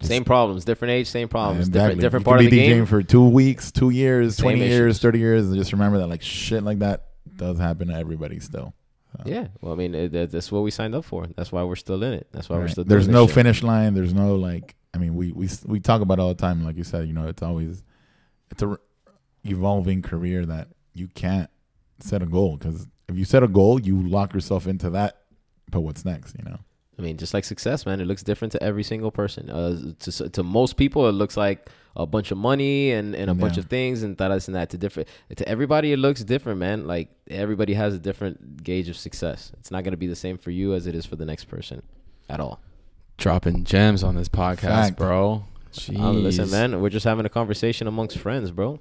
Same problems, different age, same problems,
exactly.
different different part of the
DJing
game.
for two weeks, two years,
Same
twenty years, thirty years, and just remember that like shit like that does happen to everybody still. So,
Yeah, well, I mean, it, it- that's what we signed up for. That's why we're still in it. That's why we're
right.
still.
There's
doing
no
shit.
finish line. There's no like. I mean, we we we talk about it all the time. Like you said, you know, it's always it's a re- evolving career that you can't set a goal because if you set a goal, you lock yourself into that. But what's next? You know.
I mean, just like success, man, it looks different to every single person. Uh, to to most people, it looks like a bunch of money and, and a bunch of things and that this and that. To different to everybody, it looks different, man. Like everybody has a different gauge of success. It's not gonna be the same for you as it is for the next person, at all.
dropping gems on this podcast,
Fact.
bro.
Uh, listen,
Jeez.
man, we're just having a conversation amongst friends, bro.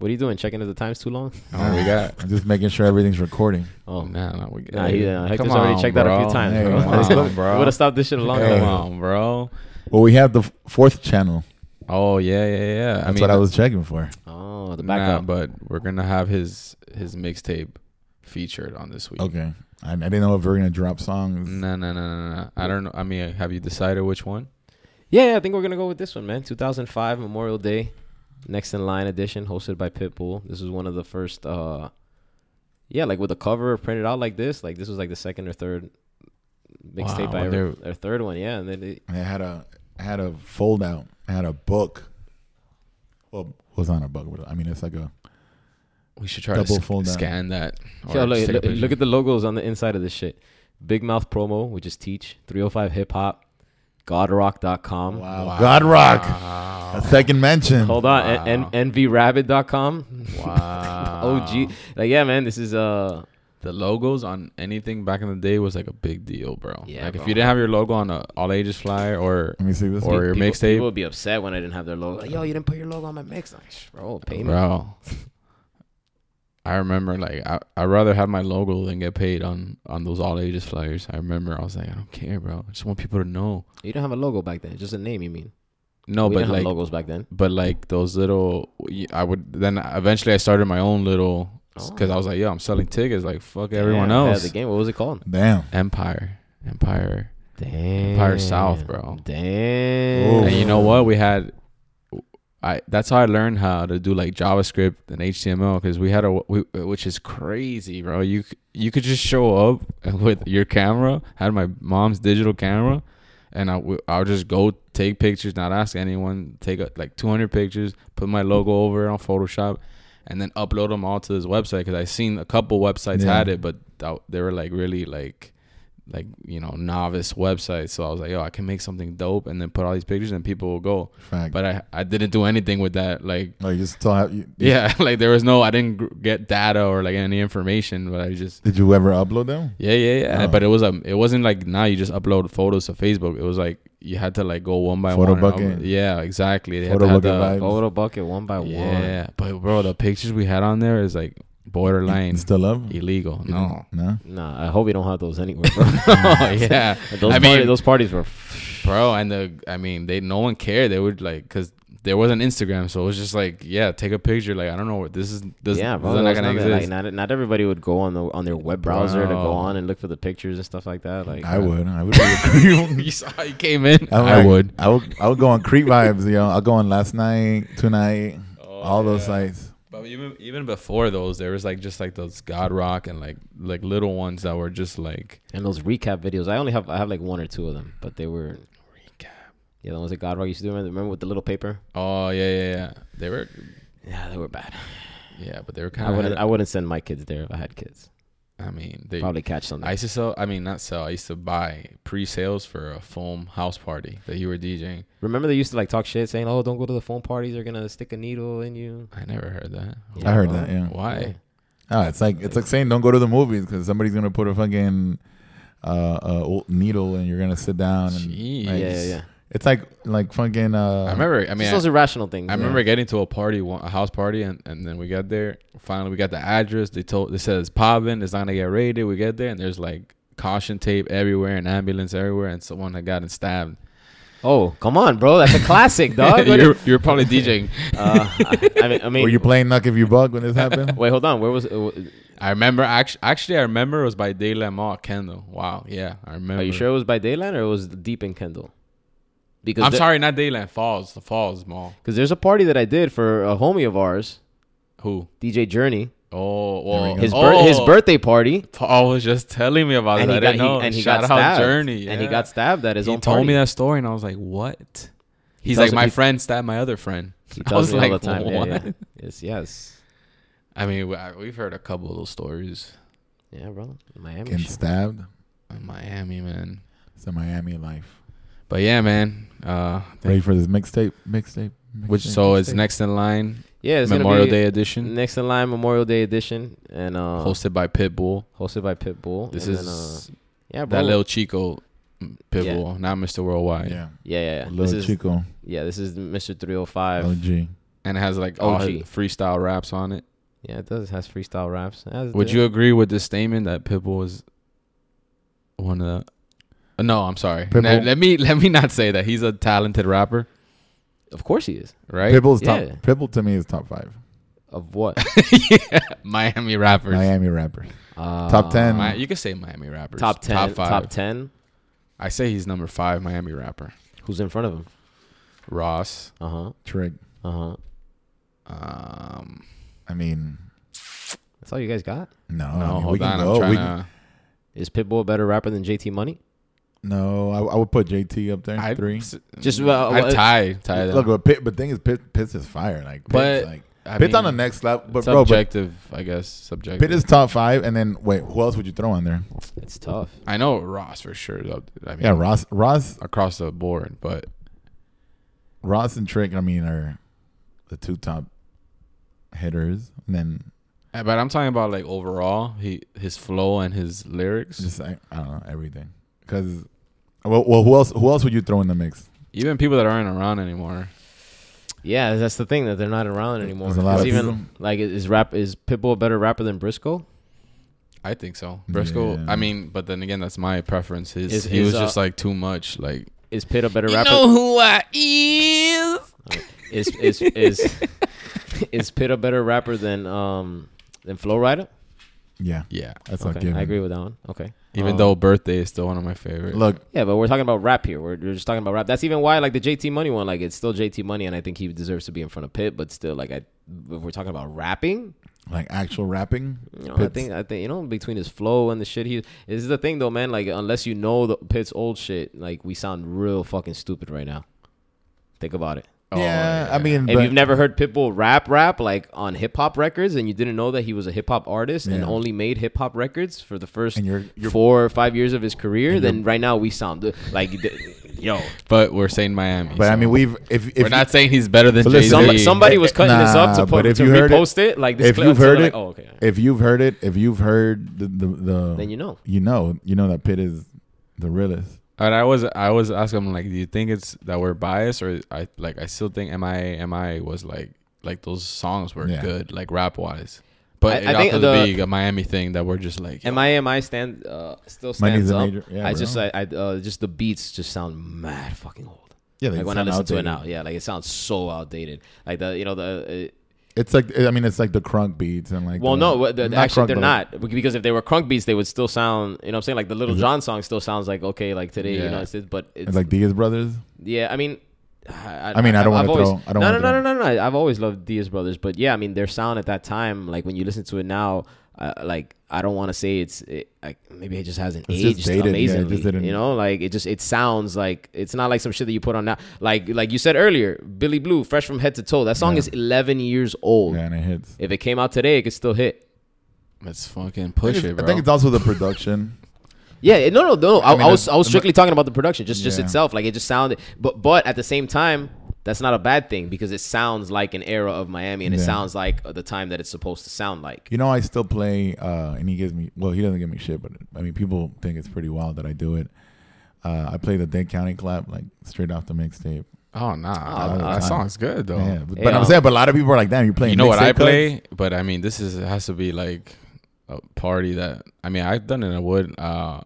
What are you doing? Checking if the time's too long?
Oh, we got.
I'm just making sure everything's recording.
Oh,
man, nah, we got.
Nah, he, uh, Hector's
Come
already
on,
checked that a few times,
Hey,
bro.
come on,
go.
bro.
Would have stopped this shit a long
Hey.
time.
Come
ago.
on, bro.
Well, we have the f- fourth channel.
Oh yeah, yeah, yeah.
That's
I mean,
what I was checking for.
Oh, the
nah,
backup.
but we're gonna have his his mixtape featured on this week.
Okay. I, I didn't know if we were gonna drop songs.
No, no, no, no, no. I don't know. I mean, have you decided which one?
Yeah, I think we're gonna go with this one, man. 2005 Memorial Day, next in line edition, hosted by Pitbull. This was one of the first. uh Yeah, like with the cover printed out like this. Like this was like the second or third mixtape
Wow,
I ever,
they're-
or third one. Yeah, and then it,
I had a had a fold out. Had a book. Well, it was on a book. I mean, it's like a
We should try
Double
to
fold
sc-
down.
scan that. or
Yo, look,
just take a
look, look at the logos on the inside of this shit. Big Mouth Promo, which is Teach, 305 Hip Hop, GodRock.com.
wow. God Rock.
Wow.
A second mention.
Hold on,
Wow.
N- N- NVRabbit.com.
Wow.
OG. Like, yeah, man, this is uh
The logos on anything back in the day was like a big deal, bro.
Yeah,
like
bro.
if you didn't have your logo on a all ages flyer or
Let me see this.
or your mixtape,
People would be upset when I didn't have their logo. Like, yo, you didn't put your logo on my mix. Like, bro, pay me.
bro. I remember like I I'd rather have my logo than get paid on on those all ages flyers. I remember I was like I don't care, bro. I just want people to know.
You don't have a logo back then. Just a name, you mean?
No,
we
but
didn't
like
have logos back then.
but like those little I would then eventually I started my own little oh. because I was like, yo, I'm selling tickets like fuck everyone
Damn, ahead of
else.
The game. What was it called?
Damn.
Empire, Empire,
Damn.
Empire South, bro.
Damn.
And you know what? We had, I that's how I learned how to do like JavaScript and HTML because we had a we, which is crazy, bro. You you could just show up with your camera. Had my mom's digital camera, and I w- I would just go take pictures, not ask anyone. Take a, like 200 pictures, put my logo over it on Photoshop, and then upload them all to this website because I seen a couple websites
Yeah.
had it, but they were like really like like you know novice websites. So I was like, yo, I can make something dope and then put all these pictures and people will go.
Fact.
But I I didn't do anything with that. Like
like you still have. You,
yeah, like there was no I didn't gr- get data or like any information. But I just
Did you ever upload them?
yeah yeah yeah.
Oh.
But it was um it wasn't like now you just upload photos to Facebook. It was like you had to like go one by
Photo
one. and
bucket.
Yeah, exactly. They had
Photo
to have
bucket
the-
vibes.
Photobucket one by one.
Yeah, but bro, the pictures we had on there is like borderline
It's still up?
illegal.
You
No.
didn't- No.
Nah, I hope you don't have those anywhere, bro.
oh yeah,
those,
I
party-
mean-
those parties were.
bro. And the I mean, they no one cared. They would like because there wasn't Instagram, so it was just like yeah, take a picture. Like I don't know what this is. This,
yeah,
this
bro.
is not gonna exist.
Like, not, not everybody would go on the on their web browser to go on and look for the pictures and stuff like that. Like
I would. I would. Be
you saw he came in.
I'm
I
like-
would.
I would. I would go on Creep Vibes. You know, I'll go on last night, tonight, oh, all those sites.
But even even before those, there was like just like those God Rock and like like little ones that were just like
and those recap videos. I only have I have like one or two of them, but they were
recap.
yeah the ones that God Rock used to do. Remember, remember with the little paper?
Oh yeah yeah yeah. They were
Yeah, they were bad.
yeah, but they were
I
kind
wouldn't
of.
I wouldn't send my kids there if I had kids.
I mean, they
Probably catch something.
I used to sell. I mean, not sell. I used to buy pre-sales for a foam house party that you were DJing.
Remember they used to like talk shit saying, "Oh, don't go to the phone parties. They're gonna stick a needle in you."
I never heard that.
I heard that. Yeah.
Why?
Oh, it's like it's like saying don't go to the movies because somebody's gonna put a fucking uh, uh needle and you're gonna sit down and
Jeez.
Yeah,
like,
yeah, yeah.
It's like like fucking. Uh,
I remember. I
I
mean,
mean,
I,
those irrational things.
I remember getting to a party, a house party, and, and then we got there. Finally, we got the address. They told they said it's popping. It's not gonna get raided. We get there, and there's like caution tape everywhere, and ambulance everywhere, and someone had gotten stabbed.
Oh, come on, bro. That's a classic, dog.
You're, you're probably DJing.
uh, I, I mean, I mean,
were you playing Nuck If You Bug when this happened?
wait, hold on. Where was? Uh,
I remember. Actually, actually, I remember it was by Dadeland Mall, at Kendall. Wow. Yeah, I remember.
are you sure it was by Dadeland or it was deep in Kendall? Because
I'm
there-
sorry, not Dadeland Falls. The Falls Mall.
Because there's a party that I did for a homie of ours,
Who?
DJ Journey.
Oh, well,
we go.
His
oh,
bir- his oh. birthday party,
Paul was just telling me about
and
it.
he
I
got
didn't know.
he, and he
Shout
got
out
stabbed.
Journey,
and he got stabbed at his
he
own He
told
party.
me that story, and I was like, "What?" He's
tells-
like, "My
he-
friend stabbed my other friend."
He
I
tells
was
me
like,
all the time. Yeah, yeah.
"What?"
Yes, yes.
I mean, we- I- we've heard a couple of those stories
Yeah, bro. Miami.
Getting
shit.
stabbed.
in Miami, man.
It's a Miami life.
But yeah, man. Uh,
Ready for this mixtape? Mixtape.
which
mixtape,
so it's
mixtape?
next in line,
Yeah, it's
Memorial
be
Day edition,
Next in line, Memorial Day edition, and uh,
hosted by Pitbull.
hosted by Pitbull.
This
and
is
then, uh, yeah, bro.
that little Chico mm,
Yeah.
Pitbull, not Mr. Worldwide.
Yeah.
yeah, yeah, yeah. This
Little
is
Chico.
yeah, this is Mr. 305.
OG.
And it has like all
OG.
his freestyle raps on it.
Yeah, it does. It has freestyle raps. It has
Would you agree with this statement that Pitbull is one of the? No, I'm sorry.
Pitbull-
Let, let me let me not say that he's a talented rapper,
Of course he is.
right?
Pitbull's top.
Yeah.
Pitbull to me is top five.
Of what?
yeah, Miami rappers.
Miami rappers.
Uh,
Top 10.
Mi- you could say Miami rappers.
Top ten.
top
Top,
five.
ten.
I say he's number five Miami rapper.
Who's in front of him?
Ross.
Uh huh.
Trick.
Uh huh.
Um,
I mean,
That's all you guys got.
no.
no,
I mean, we
hold
can
on.
go.
I'm trying
We
to.
Is Pitbull a better rapper than JT Money?
No, I, I would put JT up there.
I'd
three.
Just,
I'd
what-
tie tie them.
Look, but Pitt, but thing is, Pitt, Pitt's is fire. Like, Pitt's
But,
like
I
Pitt's on the next level. But bro, but
subjective, I guess. Subjective.
Pitt is top five. And then wait, who else would you throw on there?
It's tough.
I know Ross for sure. Though. I mean,
Yeah, Ross, Ross,
across the board, but
Ross and Trick. I mean, are the two top hitters. And then
Uh, But I'm talking about like overall, he his flow and his lyrics.
just I, I don't know everything. Because well, well, who else? Who else would you throw in the mix?
Even people that aren't around anymore.
Yeah, that's the thing that they're not around anymore.
There's a lot
It's
of
even
people-
like is rap is Pitbull a better rapper than Briscoe?
I think so. Briscoe.
Yeah.
I mean, but then again, that's my preference. His
Is-
he
is,
was
uh,
just like too much. Like
Is Pitt a better rapper?
who I is.
Is is is is Pitt a better rapper than um than Flo Rida?
Yeah,
Yeah.
that's not
Okay,
given.
I agree with that one. Okay.
Even
Um,
though Birthday is still one of my favorites.
Look,
Yeah, but we're talking about rap here. We're, we're just talking about rap. That's even why, like the JT Money one, like it's still JT Money, and I think he deserves to be in front of Pitt. But still, like I, if we're talking about rapping,
like actual rapping.
you know, I think I think you know between his flow and the shit he this is the thing though, man. Like unless you know the Pitt's old shit, like we sound real fucking stupid right now. Think about it.
Oh,
yeah, I mean,
If
but-
you've never heard Pitbull rap rap like on hip hop records and you didn't know that he was a hip hop artist and only made hip hop records for the first
And you're- you're-
four or five years of his career, then right now we sound like yo.
But we're saying Miami.
but I mean, we've if, if
we're not saying he's better than Jay Z.
Some, somebody was cutting this up to
Nah,
put
but if
to
you heard it-
repost it, like this
if
clip,
you've
so
heard
like,
it,
oh okay,
if you've heard it, if you've heard the the, the
then you know.
you know, you know that Pitt is the realest.
And I was I was asking him like, do you think it's that we're biased or I like I still think MI MI was like like those songs were
Yeah.
good like rap wise, but
I-
it
I
got
think
to the,
the-
big a Miami thing that we're just like yo,
MIMI stand uh, still stands up.
major- yeah,
I
bro.
just I, I uh, just the beats just sound mad fucking old.
Yeah, they
Like when I
sound
listen to it
outdated.
now, yeah, like it sounds so outdated. Like the you know the.
It's like I mean, it's like the crunk beats and like.
well,
the,
no, the, actually
crunk,
they're not because if they were crunk beats, they would still sound. You know, what I'm saying like the Little
Is it-
John song still sounds like okay, like today. You
Yeah.
know, it's, but it's,
It's like Diaz Brothers.
yeah. I mean, I,
I mean, I don't
I've
wanna throw- I don't
no, no, no, no, no, no. I've always loved Diaz Brothers, but yeah, I mean, their sound at that time, like when you listen to it now, uh, like I don't want to say it's it, like maybe it just hasn't
It's just
aged
dated, yeah, just
amazingly. you know, like it just it sounds like it's not like some shit that you put on now. Like like you said earlier, Billy Blue, fresh from head to toe. That song
Yeah.
is 11 years old.
Yeah, and it hits.
If it came out today, it could still hit.
Let's fucking
I
push
think,
it,
it's,
bro.
I think it's also the production.
Yeah, no, no, no. I,
I mean,
I was I was strictly talking about the production, just just
Yeah.
itself. Like it just sounded, but but at the same time, that's not a bad thing because it sounds like an era of Miami, and it sounds like the time that it's supposed to sound like.
You know, I still play, uh, and he gives me. Well, he doesn't give me shit, but I mean, people think it's pretty wild that I do it. Uh, I play the Dade County clap like straight off the mixtape.
oh nah,
Oh,
that,
okay.
song's good though.
Yeah, but,
Hey,
but I'm saying, but a lot of people are like, "Damn, you're playing."
you know what I
mixtape cuts?"
play, but I mean, this is it has to be like a party that I mean, I've done it in a Wood. Uh,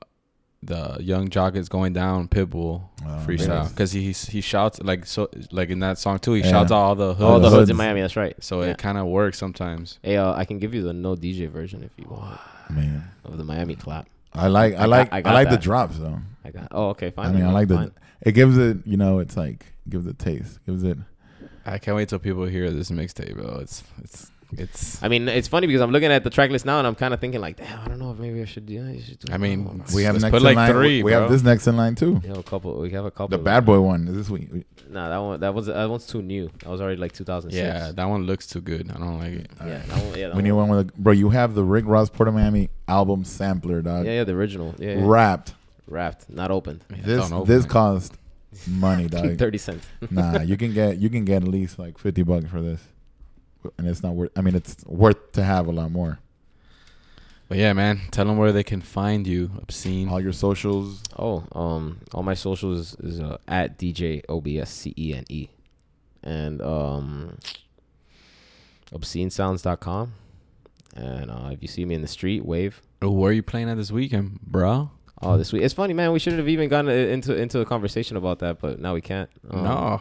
the Yung Joc is going down, Pitbull
Oh,
freestyle because he he shouts like so like in that song too. He
Yeah.
shouts out all the hoods,
All the
hoods.
hoods in Miami. That's right.
so
Yeah.
it kind of works sometimes.
Hey, uh, I can give you the no DJ version if you want
Man,
of the Miami clap.
I like, I,
I got-
like,
I
I,
got
like the drops though.
I got. Oh, okay, fine.
I mean, I
then,
like the.
fine.
It gives it, you know, it's like gives it taste, gives it.
I can't wait till people hear this mixtape, bro. It's it's it's.
I mean, it's funny because I'm looking at the track list now and I'm kind of thinking like, damn, I don't know if maybe I should do. I, should do
I mean,
one.
We have
Let's
next
put
in
like
line.
three,
we
bro.
have this next in line too.
we have a couple. We have a couple.
The bad boy one is this week.
Nah, that one. That was that one's too new. That was already like 2006.
yeah, that one looks too good. I don't like it.
yeah, that one. Yeah, that
We need
one.
one with, a, bro. You have the Rick Ross Port of Miami album sampler, dog.
Yeah, yeah, the original. Yeah, yeah.
Wrapped.
wrapped, not opened.
Yeah,
This
open
this
it.
cost money, dog.
Thirty cents.
nah, you can get you can get at least like fifty bucks for this, and it's not worth. I mean, it's worth to have a lot more.
But yeah, man, tell them where they can find you. Obscene.
All your socials.
Oh, um, all my socials is uh, at DJ OBSCENE, E. and um, obscenesounds.com. And uh, if you see me in the street, wave.
Oh, where are you playing at this weekend, bro?
Oh, this week. It's funny, man. We shouldn't have even gotten into into a conversation about that, but now we can't. Um,
no,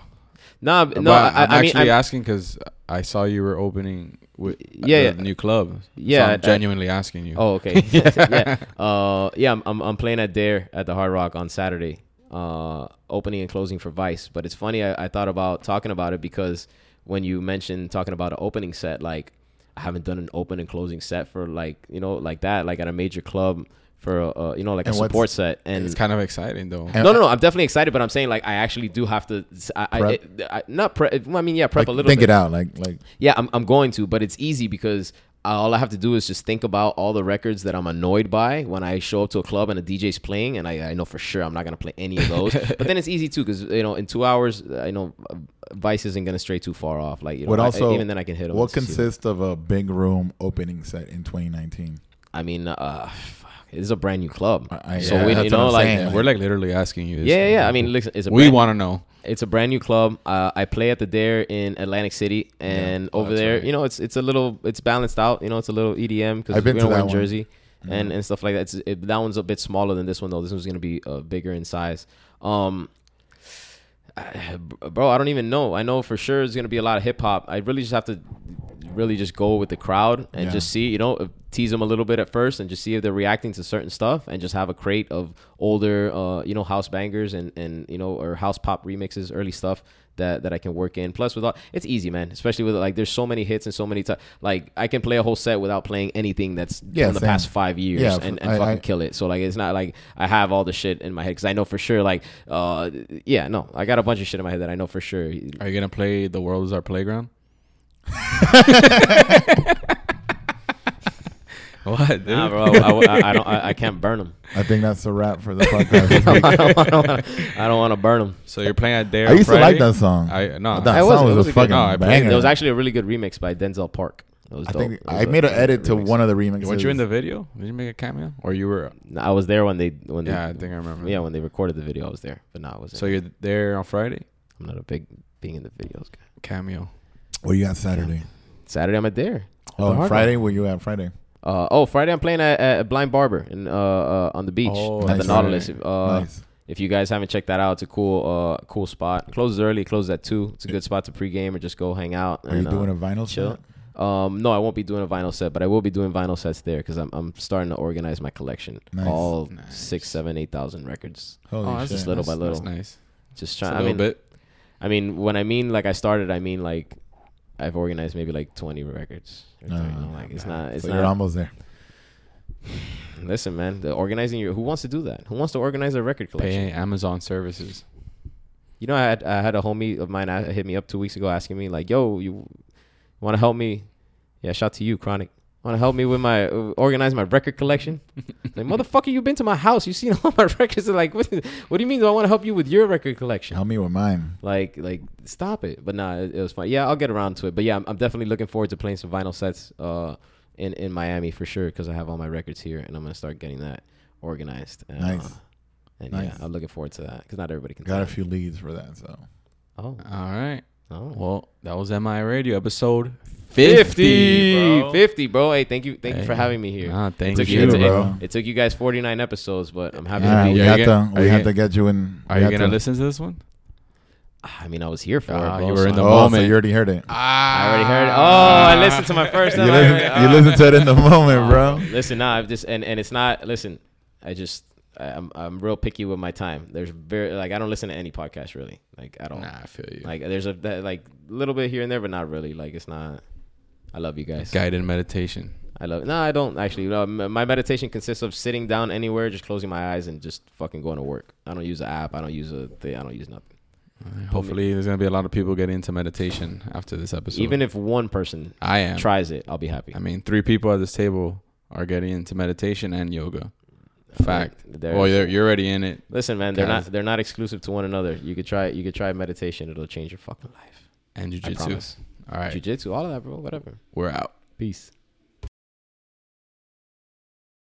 no,
no.
no. I,
I'm
I mean,
actually
I'm-
asking because I saw you were opening with
Yeah,
the
yeah.
new club.
Yeah,
so
I-
I'm genuinely asking you.
Oh, okay. yeah. Uh, yeah. I'm, I'm I'm playing at Daer at the Hard Rock on Saturday. Uh, opening and closing for Vice. But it's funny. I, I thought about talking about it because when you mentioned talking about an opening set, like I haven't done an open and closing set for like you know like that, like at a major club for a, uh, you know like
And
a support set. And
it's kind of exciting though.
No, no, no. I'm definitely excited, but I'm saying like I actually do have to. I, I, I not prep. I mean, yeah, prep
Like,
a little.
think
bit.
it out, like like
Yeah, I'm, I'm going to, but it's easy because all I have to do is just think about all the records that I'm annoyed by when I show up to a club and a DJ's playing, and I, I know for sure I'm not gonna play any of those. but then it's easy too because you know in two hours, I know uh, Vice isn't gonna stray too far off. Like you know,
What
I-
also-
even then I can hit
what consists of a big room opening set in 2019?
I mean, uh, it's a brand new club,
I-
so
yeah,
we, you know, like
saying.
we're like literally asking you. This
yeah, yeah. I mean, listen, it's a
we want to know.
It's a brand new club. Uh, I play at the Daer in Atlantic City, and
Oh,
over there,
right.
you know, it's it's a little it's balanced out. You know, it's a little EDM because
I've
we
been to
don't wear
that
in. Jersey and
Mhm.
and stuff like that. It's, it, that one's a bit smaller than this one though. This one's gonna be uh, bigger in size. Um, I- bro, I don't even know. I know for sure it's gonna be a lot of hip hop. I really just have to really just go with the crowd and
Yeah.
just see, you know, tease them a little bit at first and just see if they're reacting to certain stuff and just have a crate of older, uh, you know, house bangers and and you know or house pop remixes, early stuff that that I can work in. Plus, with all, it's easy, man. Especially with like, there's so many hits and so many ti Like, I can play a whole set without playing anything that's
Yeah,
from the
same.
past five years
Yeah,
and, and
I-
fucking
I-
kill it. So like, it's not like I have all the shit in my head because I know for sure. Like, uh, yeah, no, I got a bunch of shit in my head that I know for sure.
Are you gonna play "The World Is Our Playground"? what, dude?
Nah, bro, I, I, I don't. I, I can't burn them.
I think that's a wrap for the podcast.
I don't, wanna- I don't want to burn them.
So you're playing at Daer.
I
on
used to like that song.
I no.
that
I was-
song
it
was,
was
a
a good-
fucking
no,
banger.
There was actually a really good remix by Denzal Park. It was
I
dope.
think
It was
I
a-
made an
it was a
edit to
remix.
one of the remixes.
Weren't you in the video? Did you make a cameo, or you were?
I was there when they when
Yeah, I think I remember.
yeah when they recorded the video. I was there, but no, I wasn't.
So you're there on Friday?
I'm not a big being in the videos guy.
Cameo.
What you got Saturday?
Saturday I'm at there.
Oh, Friday. Where you at Friday?
Uh, oh, Friday I'm playing at, at Blind Barber in uh, uh on the beach
Oh,
at the. Nautilus. Uh,
nice.
If you guys haven't checked that out, it's a cool uh cool spot. Closes early, closes at two. It's a good spot to pregame or just go hang out.
Are you doing
uh,
a vinyl
chill?
set?
Um, no, I won't be doing a vinyl set, but I will be doing vinyl sets there because I'm I'm starting to organize my collection.
Nice.
All
Nice.
six, seven, eight thousand records.
Holy
oh, that's
shit.
just little
that's,
by little.
That's nice.
Just
Just a
trying. I mean,
bit.
I mean, when I mean like I started, I mean like I've organized maybe like twenty records. or
No, no,
like it's
no.
not. It's
so
not.
you're almost there.
Listen, man, the organizing your who wants to do that? Who wants to organize a record collection?
Pay Amazon services.
You know, I had I had a homie of mine uh, hit me up two weeks ago asking me like, "Yo, you want to help me?" Yeah, shout to you, Chronic. Want to help me with my uh, organize my record collection? like, motherfucker, you've been to my house. You've seen all my records. They're like, what, what do you mean? Do I want to help you with your record collection?
Help me with mine.
Like, like, stop it. But nah, it, it was fun. Yeah, I'll get around to it. But yeah, I'm, I'm definitely looking forward to playing some vinyl sets uh, in in Miami for sure because I have all my records here and I'm gonna start getting that organized. Uh,
Nice.
And
Nice.
yeah, I'm looking forward to that because not everybody can.
Got a few leads for that, so.
Oh,
All right.
oh.
Well, that was MI Radio episode
50,
50, bro.
50, bro. Hey, thank you, thank you for having me here.
Nah, thank
took
you.
you, it,
bro.
it took you guys 49 episodes, but I'm happy
yeah,
to
we
be
Are
here.
you
had
gonna-
we
you
had
gonna-
get you in.
Are you gonna
to-
listen to this one?
Ah, I mean, I was here for
Ah,
it. Bro,
you were in the
oh, so
moment.
you already heard it. Ah.
I already heard it. Ah. Oh, I listened to my first.
You
time.
listen,
I-
you
oh.
listen to it in the moment,
Oh,
bro.
Listen, nah, I've just and and it's not. Listen, I just I- I'm I'm real picky with my time. There's very like I don't listen to any podcast really, like at all.
Nah, I feel you.
Like there's a that, like little bit here and there, but not really. Like it's not. I love you guys.
Guided meditation.
I love. it. No, I don't actually. No, my meditation consists of sitting down anywhere, just closing my eyes and just fucking going to work. I don't use an app. I don't use a thing. I don't use nothing.
Hopefully, there's gonna be a lot of people getting into meditation after this episode.
Even if one person
I am.
tries it, I'll be happy.
I mean, three people at this table are getting into meditation and yoga. Fact.
They're-
Well, you're, you're already in it.
Listen, man, they're not they're not exclusive to one another. You could try you could try meditation. It'll change your fucking life.
And jujitsu. All right,
Jiu-jitsu, all of that, bro. Whatever.
we're out.
Peace.